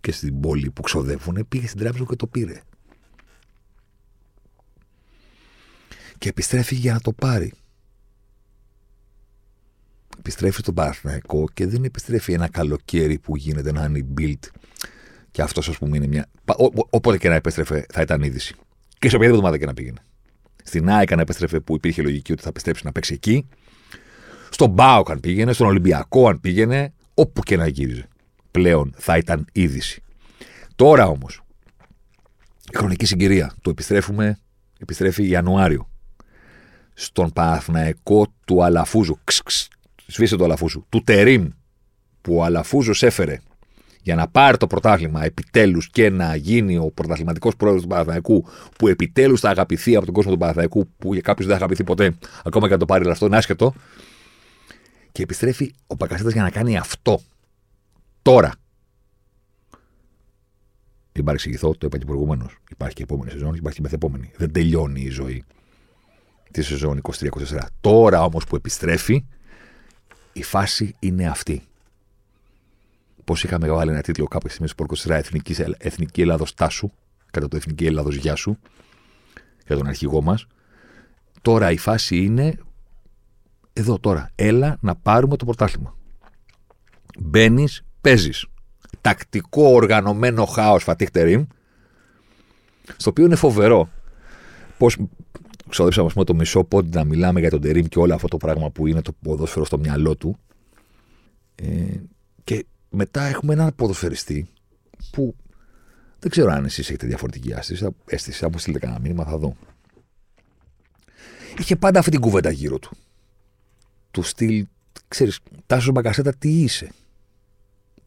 και στην πόλη που ξοδεύουν, πήγε στην τράπεζα και το πήρε. Και επιστρέφει για να το πάρει. Επιστρέφει στον Παναθηναϊκό και δεν επιστρέφει ένα καλοκαίρι που γίνεται να είναι build. Και αυτός, ας πούμε, είναι μια. Όποτε και να επέστρεφε, θα ήταν είδηση. Και σε οποιαδήποτε ομάδα και να πήγαινε. Στην ΑΕΚ να επέστρεφε που υπήρχε λογική ότι θα επιστρέψει να παίξει εκεί. Στον Μπάουκ αν πήγαινε, στον Ολυμπιακό αν πήγαινε, όπου και να γύριζε. Πλέον θα ήταν είδηση. Τώρα όμως, η χρονική συγκυρία του επιστρέφουμε, επιστρέφει Ιανουάριο. Στον Παναθηναϊκό του Αλαφούζου. Ξ, ξ, σβήσε το Αλαφούζου. Του Τερίμ που ο Αλαφούζος έφερε για να πάρει το πρωτάθλημα επιτέλους και να γίνει ο πρωταθληματικός πρόεδρος του Παναθηναϊκού, που επιτέλους θα αγαπηθεί από τον κόσμο του Παναθηναϊκού, που για κάποιους δεν θα αγαπηθεί ποτέ, ακόμα και να το πάρει, αλλά αυτό είναι άσχετο. Και επιστρέφει ο Μπακασέτα για να κάνει αυτό. Τώρα. Μην παρεξηγηθώ, το είπα και προηγουμένω. Υπάρχει και επόμενη σεζόν, υπάρχει και μεθεπόμενη. Δεν τελειώνει η ζωή τη σεζόν 23-24. Τώρα όμως που επιστρέφει, η φάση είναι αυτή. Πώς είχαμε βάλει ένα τίτλο κάποια στιγμή στο Πόρκο Εθνικής, Εθνική Ελλάδος Τάσου, κατά το Εθνική Ελλάδος Γεια σου, για τον αρχηγό μας. Τώρα η φάση είναι εδώ τώρα, έλα να πάρουμε το πρωτάθλημα. Μπαίνεις, παίζεις. Τακτικό οργανωμένο χάος φατίχτερη, στο οποίο είναι φοβερό πώς ξοδέψαμε πούμε, το μισό πόντι να μιλάμε για τον Τερήμ και όλο αυτό το πράγμα που είναι το ποδόσφαιρο στο μυαλό του. Ε, και μετά έχουμε έναν ποδοσφαιριστή που δεν ξέρω αν εσείς έχετε διαφορετική αίσθηση. Αίσθηση, αν μου στείλετε κανένα μήνυμα, θα δω. Είχε πάντα αυτή την κουβέντα γύρω του του στυλ, ξέρεις, Τάσος Μπαγκασέτα τι είσαι,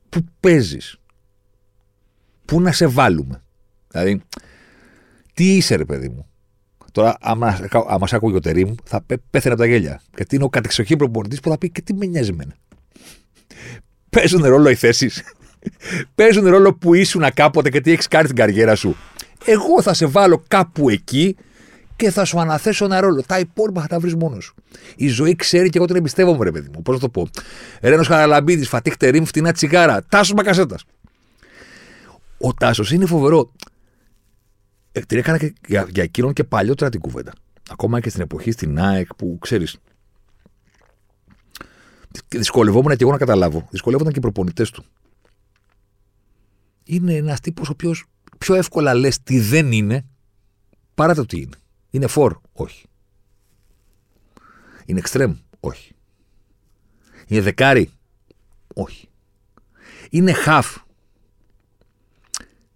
πού παίζεις, πού να σε βάλουμε; Δηλαδή, τι είσαι ρε παιδί μου; Τώρα, άμα, άμα σ' άκουγε ο Τερήμ, θα πέ- πέθαινε από τα γέλια. Γιατί είναι ο κατεξοχή προπονητής που θα πει και τι με νοιάζει εμένα; Παίζουν ρόλο οι θέσεις. Παίζουν ρόλο που ήσουν κάποτε και τι έχεις κάνει στην καριέρα σου. Εγώ θα σε βάλω κάπου εκεί και θα σου αναθέσω ένα ρόλο. Τα υπόλοιπα θα τα βρεις μόνος σου. Η ζωή ξέρει και εγώ την εμπιστεύομαι, ρε παιδί μου. Πώς να το πω. Ρένος Χαραλαμπίδης, Φατίχ Τερήμ, φτηνά τσιγάρα. Τάσος Μπακασέτα. Ο Τάσος είναι φοβερό. Ε, την έκανα και για, για εκείνον και παλιότερα την κουβέντα. Ακόμα και στην εποχή στην ΑΕΚ που ξέρεις. Δυσκολευόμουν και εγώ να καταλάβω. Δυσκολεύονταν και οι προπονητές του. Είναι ένας τύπος ο οποίος πιο εύκολα λες τι δεν είναι παρά το τι είναι. Είναι φορ, όχι. Είναι εξτρέμ, όχι. Είναι δεκάρι, όχι. Είναι χαφ.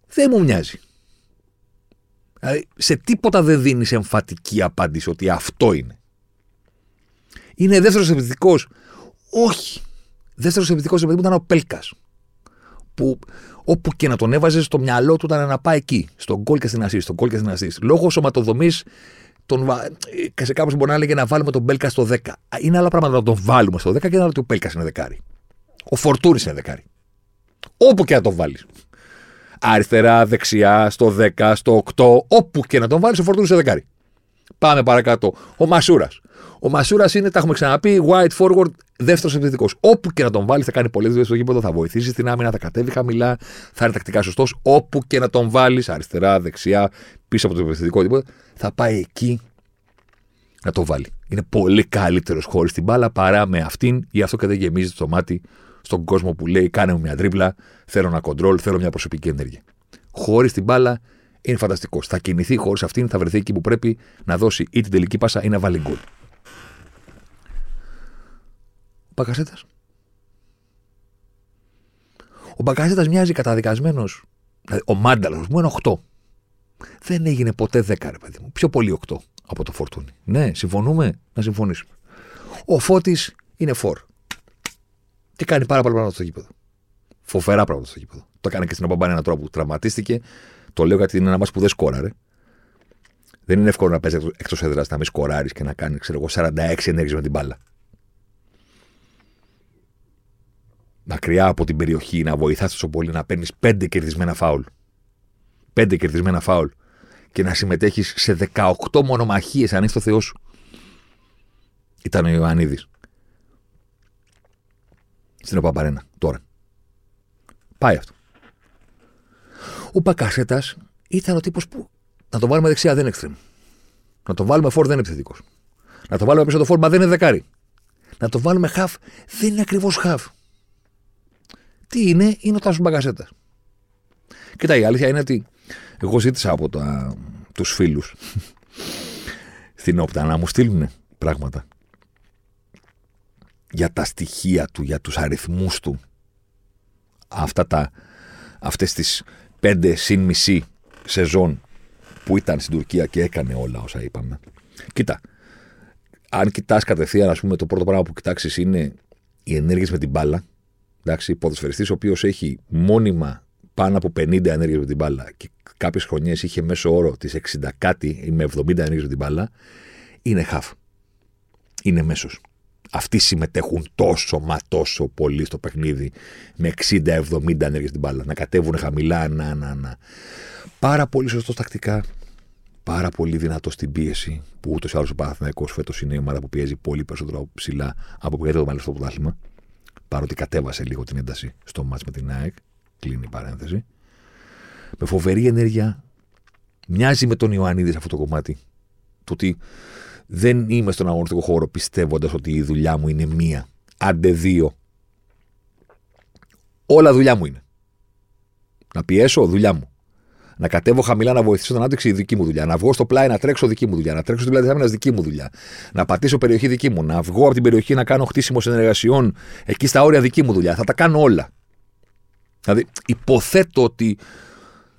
Δεν μου μοιάζει. Δηλαδή, σε τίποτα δεν δίνεις εμφατική απάντηση ότι αυτό είναι. Είναι δεύτερος επιθετικός. Όχι. Δεύτερος επιθετικός επειδή ήταν ο Πέλκας. Που όπου και να τον έβαζες, στο μυαλό του ήταν να πάει εκεί. Στον γκολ και στην ασή. Στον γκολ και στην ασή. Λόγω σωματοδομής, τον... βα- ε, σε κάποιο μπορεί να έλεγε να βάλουμε τον Πέλκα στο 10. Είναι άλλα πράγματα να τον βάλουμε στο 10 και να ότι ο Πέλκας είναι δεκάρι. Ο Φορτούρης είναι δεκάρι. Όπου και να τον βάλεις. Αριστερά, δεξιά, στο 10, στο 8, όπου και να τον βάλεις, ο Φορτούρης είναι δεκάρι. Πάμε παρακάτω. Ο Μασούρας. Ο Μασούρας είναι, τα έχουμε ξαναπεί, white forward, δεύτερος επιθετικός. Όπου και να τον βάλει, θα κάνει πολλές δουλειές στο γήπεδο, θα βοηθήσει στην άμυνα, θα κατέβει χαμηλά, θα είναι τακτικά σωστός. Όπου και να τον βάλεις, αριστερά, δεξιά, πίσω από το επιθετικό τίποτα, θα πάει εκεί να το βάλει. Είναι πολύ καλύτερος χωρίς την μπάλα παρά με αυτήν, ή αυτό και δεν γεμίζει το μάτι στον κόσμο που λέει: Κάνε μου μια τρίπλα, θέλω ένα κοντρόλ, θέλω μια προσωπική ενέργεια. Χωρίς την μπάλα είναι φανταστικό. Θα κινηθεί χωρίς αυτήν, θα βρεθεί εκεί που πρέπει να δώσει ή την τελική πάσα ή να βάλει γκολ. Ο Μπακασέτας. Ο Μπακασέτας μοιάζει καταδικασμένος. Δηλαδή, ο Μάνταλο μου είναι 8. Δεν έγινε ποτέ 10, ρε παιδί μου. Πιο πολύ 8 από το φορτούνι. Ναι, συμφωνούμε, να συμφωνήσουμε. Ο Φώτης είναι φορ. Και κάνει πάρα πολλά πράγματα στο γήπεδο. Φοβερά πράγματα στο γήπεδο. Το έκανε και στην Ομπαμπάνη έναν τρόπο που τραυματίστηκε. Το λέω γιατί είναι ένα μα που δεν σκόραρε. Δεν είναι εύκολο να παίζεις εκτό έδρας να μην σκοράρεις και να κάνει ξέρω εγώ, 46 ενέργειες με την μπάλα. Μακριά από την περιοχή να βοηθάς τόσο πολύ να παίρνεις 5 κερδισμένα φάουλ. 5 κερδισμένα φάουλ. Και να συμμετέχεις σε 18 μονομαχίες αν είσαι το Θεό σου. Ήταν ο Ιωαννίδης. Στην Οπαπαρένα. Τώρα. Πάει αυτό. Ο Μπακασέτα ήταν ο τύπος που να το βάλουμε δεξιά δεν είναι extreme. Να το βάλουμε φόρ δεν είναι επιθετικός. Να το βάλουμε πίσω το φόρμα δεν είναι δεκάρι. Να το βάλουμε χαφ δεν είναι ακριβώς χαφ. Τι είναι, είναι ο Τάσος Μπακασέτα. Κοίτα, η αλήθεια είναι ότι εγώ ζήτησα από τα, τους φίλους (laughs) στην όπτα να μου στείλουν πράγματα για τα στοιχεία του, για τους αριθμούς του αυτά τα, αυτές τις πέντε συν μισή σεζόν που ήταν στην Τουρκία και έκανε όλα όσα είπαμε. Κοίτα, αν κοιτάς κατευθείαν, ας πούμε, το πρώτο πράγμα που κοιτάξεις είναι οι ενέργειες με την μπάλα. Εντάξει, ποδοσφαιριστής ο οποίος έχει μόνιμα πάνω από 50 ενέργειες με την μπάλα και κάποιες χρονιές είχε μέσο όρο τις 60 κάτι ή με 70 ενέργειες με την μπάλα, είναι χαφ. Είναι μέσος. Αυτοί συμμετέχουν τόσο μα τόσο πολύ στο παιχνίδι με 60-70 ενέργειες στην μπάλα. Να κατέβουν χαμηλά, να, να, να. Πάρα πολύ σωστός τακτικά. Πάρα πολύ δυνατός στην πίεση. Που ούτως ή άλλως ο Παναθηναϊκός φέτος είναι η ομάδα που πιέζει πολύ περισσότερο ψηλά από που το στο πρωτάθλημα. Παρότι κατέβασε λίγο την ένταση στο μάτς με την ΑΕΚ. Κλείνει η παρένθεση. Με φοβερή ενέργεια. Μοιάζει με τον Ιωαννίδης σε αυτό το κομμάτι. Το ότι δεν είμαι στον αγωνιστικό χώρο πιστεύοντας ότι η δουλειά μου είναι μία. Άντε δύο. Όλα δουλειά μου είναι. Να πιέσω, δουλειά μου. Να κατέβω χαμηλά να βοηθήσω την ανάπτυξη, δική μου δουλειά. Να βγω στο πλάι να τρέξω, δική μου δουλειά. Να τρέξω στην πλάι της άμυνας, δική μου δουλειά. Να πατήσω περιοχή, δική μου. Να βγω από την περιοχή να κάνω χτίσιμο συνεργασιών εκεί στα όρια, δική μου δουλειά. Θα τα κάνω όλα. Δηλαδή, υποθέτω ότι.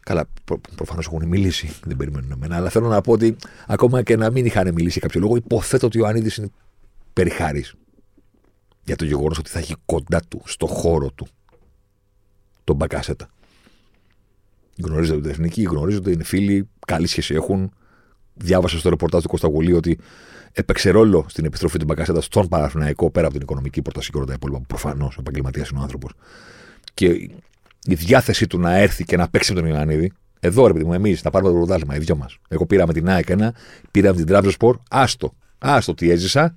Καλά, προ, προφανώς έχουν μιλήσει, δεν περιμένουν εμένα, αλλά θέλω να πω ότι ακόμα και να μην είχαν μιλήσει για κάποιο λόγο, υποθέτω ότι ο Ανίδης είναι περιχάρης για το γεγονός ότι θα έχει κοντά του, στο χώρο του, τον Μπακάσετα. Γνωρίζονται την εθνική, γνωρίζονται, είναι φίλοι, καλή σχέση έχουν. διάβασα στο ρεπορτάζ του Κωνσταγουλή ότι έπαιξε ρόλο στην επιστροφή του Μπακασέτα στον Παναθηναϊκό πέρα από την οικονομική πρόταση και όλα τα υπόλοιπα. Προφανώς επαγγελματίας είναι ο άνθρωπος. Και η διάθεσή του να έρθει και να παίξει με τον Ιωαννίδη. Εδώ ρε παιδί μου, εμείς να πάρουμε το πρωτάθλημα, οι δυο μας. Εγώ πήραμε την ΑΕΚ ένα, πήραμε την Τράπεζα Σπορ. Άστο. Άστο τι έζησα.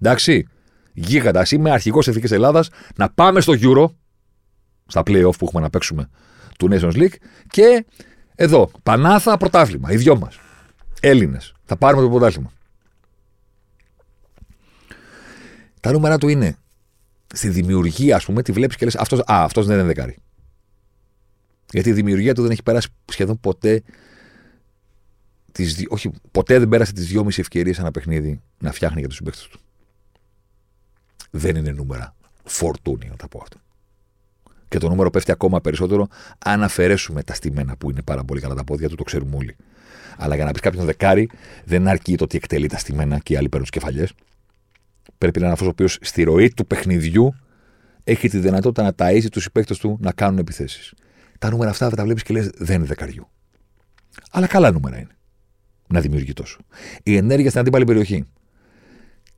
Εντάξει. Γίγαντα. Είμαι αρχηγός Εθνικής Ελλάδας να πάμε στο Euro, στα playoff που έχουμε να παίξουμε του Nations League. Και εδώ, Πανάθα πρωτάθλημα, οι δυο μας. Έλληνες. Θα πάρουμε το πρωτάθλημα. Τα νούμερα του είναι στη δημιουργία, ας πούμε, τη βλέπεις και λες: Αυτός αυτός δεν είναι δεκάρι. Γιατί η δημιουργία του δεν έχει περάσει σχεδόν ποτέ. Τις, όχι, ποτέ δεν πέρασε τις δυόμιση ευκαιρίες ένα παιχνίδι να φτιάχνει για τους συμπαίκτες του. Δεν είναι νούμερα. Φορτούνι, να τα πω αυτό. Και το νούμερο πέφτει ακόμα περισσότερο αν αφαιρέσουμε τα στημένα που είναι πάρα πολύ καλά τα πόδια του, το ξέρουμε όλοι. Αλλά για να πεις κάποιον δεκάρι, δεν αρκεί το ότι εκτελεί τα στημένα και οι άλλοι παίρνουν τι κεφαλιές. Πρέπει να είναι αυτός ο οποίος στη ροή του παιχνιδιού έχει τη δυνατότητα να ταΐζει τους συμπαίκτες του να κάνουν επιθέσεις. Τα νούμερα αυτά θα τα βλέπεις και λες: Δεν είναι δεκαριού. Αλλά καλά νούμερα είναι. Να δημιουργεί τόσο. Η ενέργεια στην αντίπαλη περιοχή.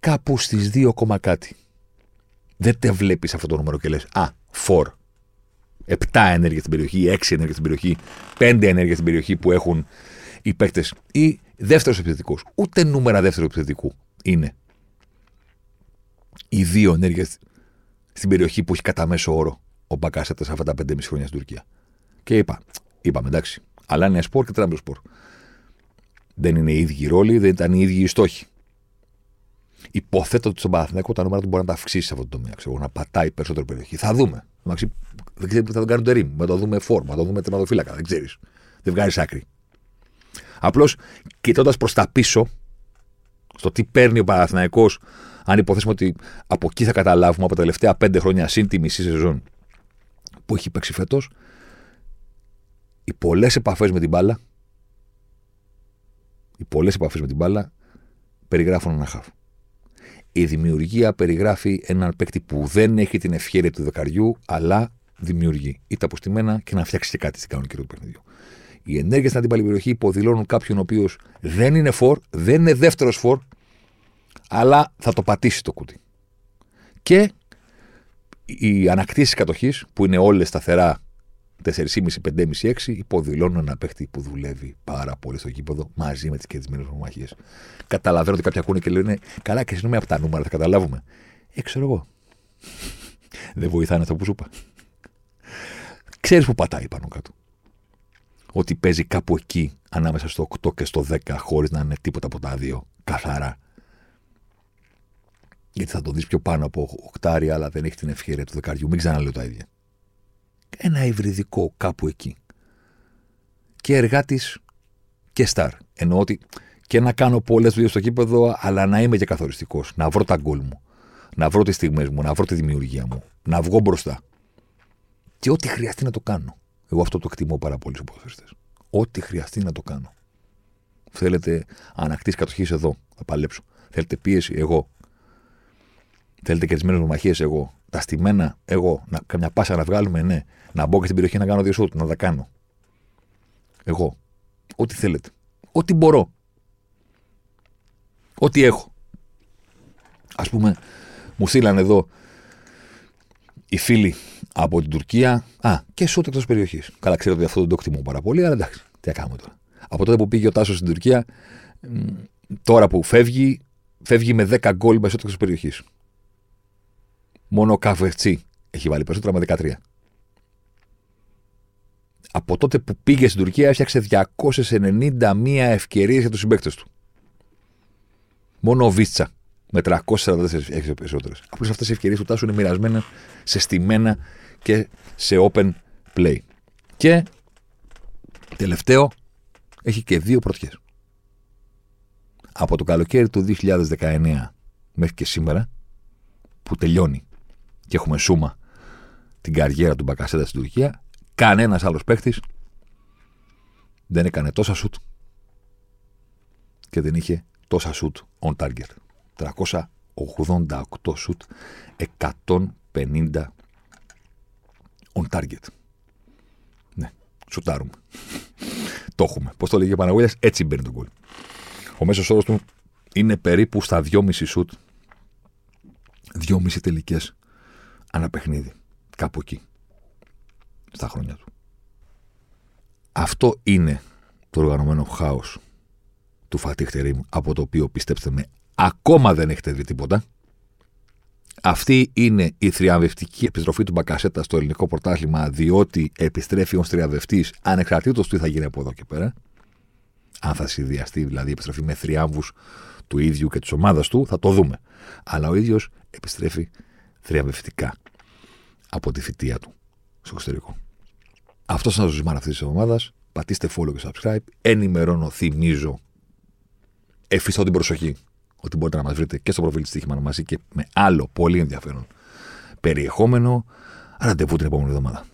Κάπου στις 2, κάτι. Δεν τε βλέπεις αυτό το νούμερο και λες: Α, 4. 7 ενέργεια στην περιοχή, 6 ενέργεια στην περιοχή, 5 ενέργεια στην περιοχή που έχουν οι παίκτες. Ή δεύτερος επιθετικός. Ούτε νούμερα δεύτερου επιθετικού είναι οι δύο ενέργειες στην περιοχή που έχει κατά μέσο όρο ο Μπακάσετα σε αυτά τα 5,5 χρόνια στην Τουρκία. Και είπα, είπαμε εντάξει, αλλά είναι σπορ και τράμπλο σπορ. Δεν είναι οι ίδιοι οι ρόλοι, δεν ήταν οι ίδιοι οι στόχοι. Υποθέτω ότι στον Παναθηναϊκό τα νούμερα του μπορεί να τα αυξήσει σε αυτό το τομέα. Ξέρω, να πατάει περισσότερη περιοχή. Θα δούμε. Δεν ξέρει που θα τον κάνει το ρήμ. Με το δούμε φόρμα, θα το δούμε τερματοφύλακα. Δεν ξέρεις. Δεν βγάζει άκρη. Απλώς κοιτώντας προς τα πίσω, στο τι παίρνει ο Παναθηναϊκός αν υποθέσουμε ότι από εκεί θα καταλάβουμε από τα τελευταία πέντε χρόνια συν τη μισή σεζόν που έχει παίξει φέτος, οι πολλές επαφές με την μπάλα, οι πολλές επαφές με την μπάλα περιγράφουν ένα χάφ. Η δημιουργία περιγράφει έναν παίκτη που δεν έχει την ευχαίρεια του δεκαριού, αλλά δημιουργεί. Είτε αποστημένα και να φτιάξει και κάτι στην κανονική του παιχνιδιού. Οι ενέργειες στην αντίπαλη περιοχή υποδηλώνουν κάποιον ο οποίος δεν είναι φορ, δεν είναι δεύτερος φορ, αλλά θα το πατήσει το κουτί. Και οι ανακτήσεις κατοχής, που είναι όλες σταθερά 4,5, 5,5, 6, υποδηλώνουν ένα παίχτη που δουλεύει πάρα πολύ στο γήπεδο μαζί με τις κερδισμένες μονομαχίε. Καταλαβαίνω ότι κάποια ακούνε και λένε Καλά, και συγγνώμη από τα νούμερα, θα καταλάβουμε. Ε, ξέρω εγώ. Δεν βοηθάνε αυτό που σου είπα. Ξέρεις που πατάει πάνω κάτω. Ότι παίζει κάπου εκεί ανάμεσα στο 8 και στο 10 χωρίς να είναι τίποτα από τα δύο καθαρά γιατί θα το δεις πιο πάνω από οκτάρια, αλλά δεν έχει την ευκαιρία του δεκαριού. Μην ξαναλέω τα ίδια. Ένα υβριδικό κάπου εκεί. Και εργάτη και στάρ. Εννοώ ότι και να κάνω πολλές δουλειές στο κήπεδο, αλλά να είμαι και καθοριστικός. Να βρω τα γκολ μου. Να βρω τις στιγμές μου. Να βρω τη δημιουργία μου. Να βγω μπροστά. Και ό,τι χρειαστεί να το κάνω. Εγώ αυτό το εκτιμώ πάρα πολύ στους ποδοσφαιριστές. Ό,τι χρειαστεί να το κάνω. Θέλετε ανακτήσει κατοχής εδώ. Θα παλέψω. Θέλετε πίεση. Εγώ. Θέλετε και τι μέρε μονομαχίες εγώ. Τα στημένα εγώ. Να, καμιά πάσα να βγάλουμε, ναι. Να μπω και στην περιοχή να κάνω δύο σουτ, να τα κάνω. Εγώ. Ό,τι θέλετε. Ό,τι μπορώ. Ό,τι έχω. Α πούμε, μου στείλαν εδώ οι φίλοι από την Τουρκία. Α, και σουτ εκτός περιοχής. Καλά, ξέρω ότι αυτό δεν το εκτιμώ πάρα πολύ, αλλά εντάξει. Τι θα κάνουμε τώρα. Από τότε που πήγε ο Τάσος στην Τουρκία, τώρα που φεύγει, φεύγει με 10 γκολ με σουτ εκτός περιοχής. Μόνο ο Καφερτσί έχει βάλει περισσότερα με 13. Από τότε που πήγε στην Τουρκία έφτιαξε 291 ευκαιρίες για τους συμπαίκτες του. Μόνο ο Βίτσα με 344 έχει περισσότερες. Απλώ αυτές οι ευκαιρίες του Τάσου είναι μοιρασμένε σε στημένα και σε open play. Και τελευταίο, έχει και δύο πρωτιές. Από το καλοκαίρι του 2019 μέχρι και σήμερα, που τελειώνει και έχουμε σούμα την καριέρα του Μπακασέτα στην Τουρκία, κανένας άλλος παίχτης δεν έκανε τόσα σουτ και δεν είχε τόσα σουτ on target. 388 σουτ, 150 on target. Ναι, σουτάρουμε. το έχουμε. Πώς το λέγει ο Παναγούλια, έτσι μπαίνει το γκολ. Ο μέσος όρος του είναι περίπου στα 2,5 σουτ. 2,5 τελικές ανά παιχνίδι. Κάπου εκεί. Στα χρόνια του. Αυτό είναι το οργανωμένο χάος του Φατίχ από το οποίο πιστέψτε με, ακόμα δεν έχετε δει τίποτα. Αυτή είναι η θριαμβευτική επιστροφή του Μπακασέτα στο ελληνικό πρωτάθλημα, διότι επιστρέφει ως θριαμβευτής ανεξαρτήτως του τι θα γίνει από εδώ και πέρα. Αν θα συνδυαστεί δηλαδή η επιστροφή με θριάμβους του ίδιου και της ομάδας του, θα το δούμε. Αλλά ο ίδιος επιστρέφει θριαμβευτικά από τη θητεία του στο εξωτερικό. Αυτός είναι ο ζωσιμάρα αυτής της εβδομάδας. Πατήστε follow και subscribe. Ενημερώνω, θυμίζω. Εφιστώ την προσοχή ότι μπορείτε να μας βρείτε και στο προφίλ της Τύχημα μαζί και με άλλο πολύ ενδιαφέρον περιεχόμενο. Ραντεβού την επόμενη εβδομάδα.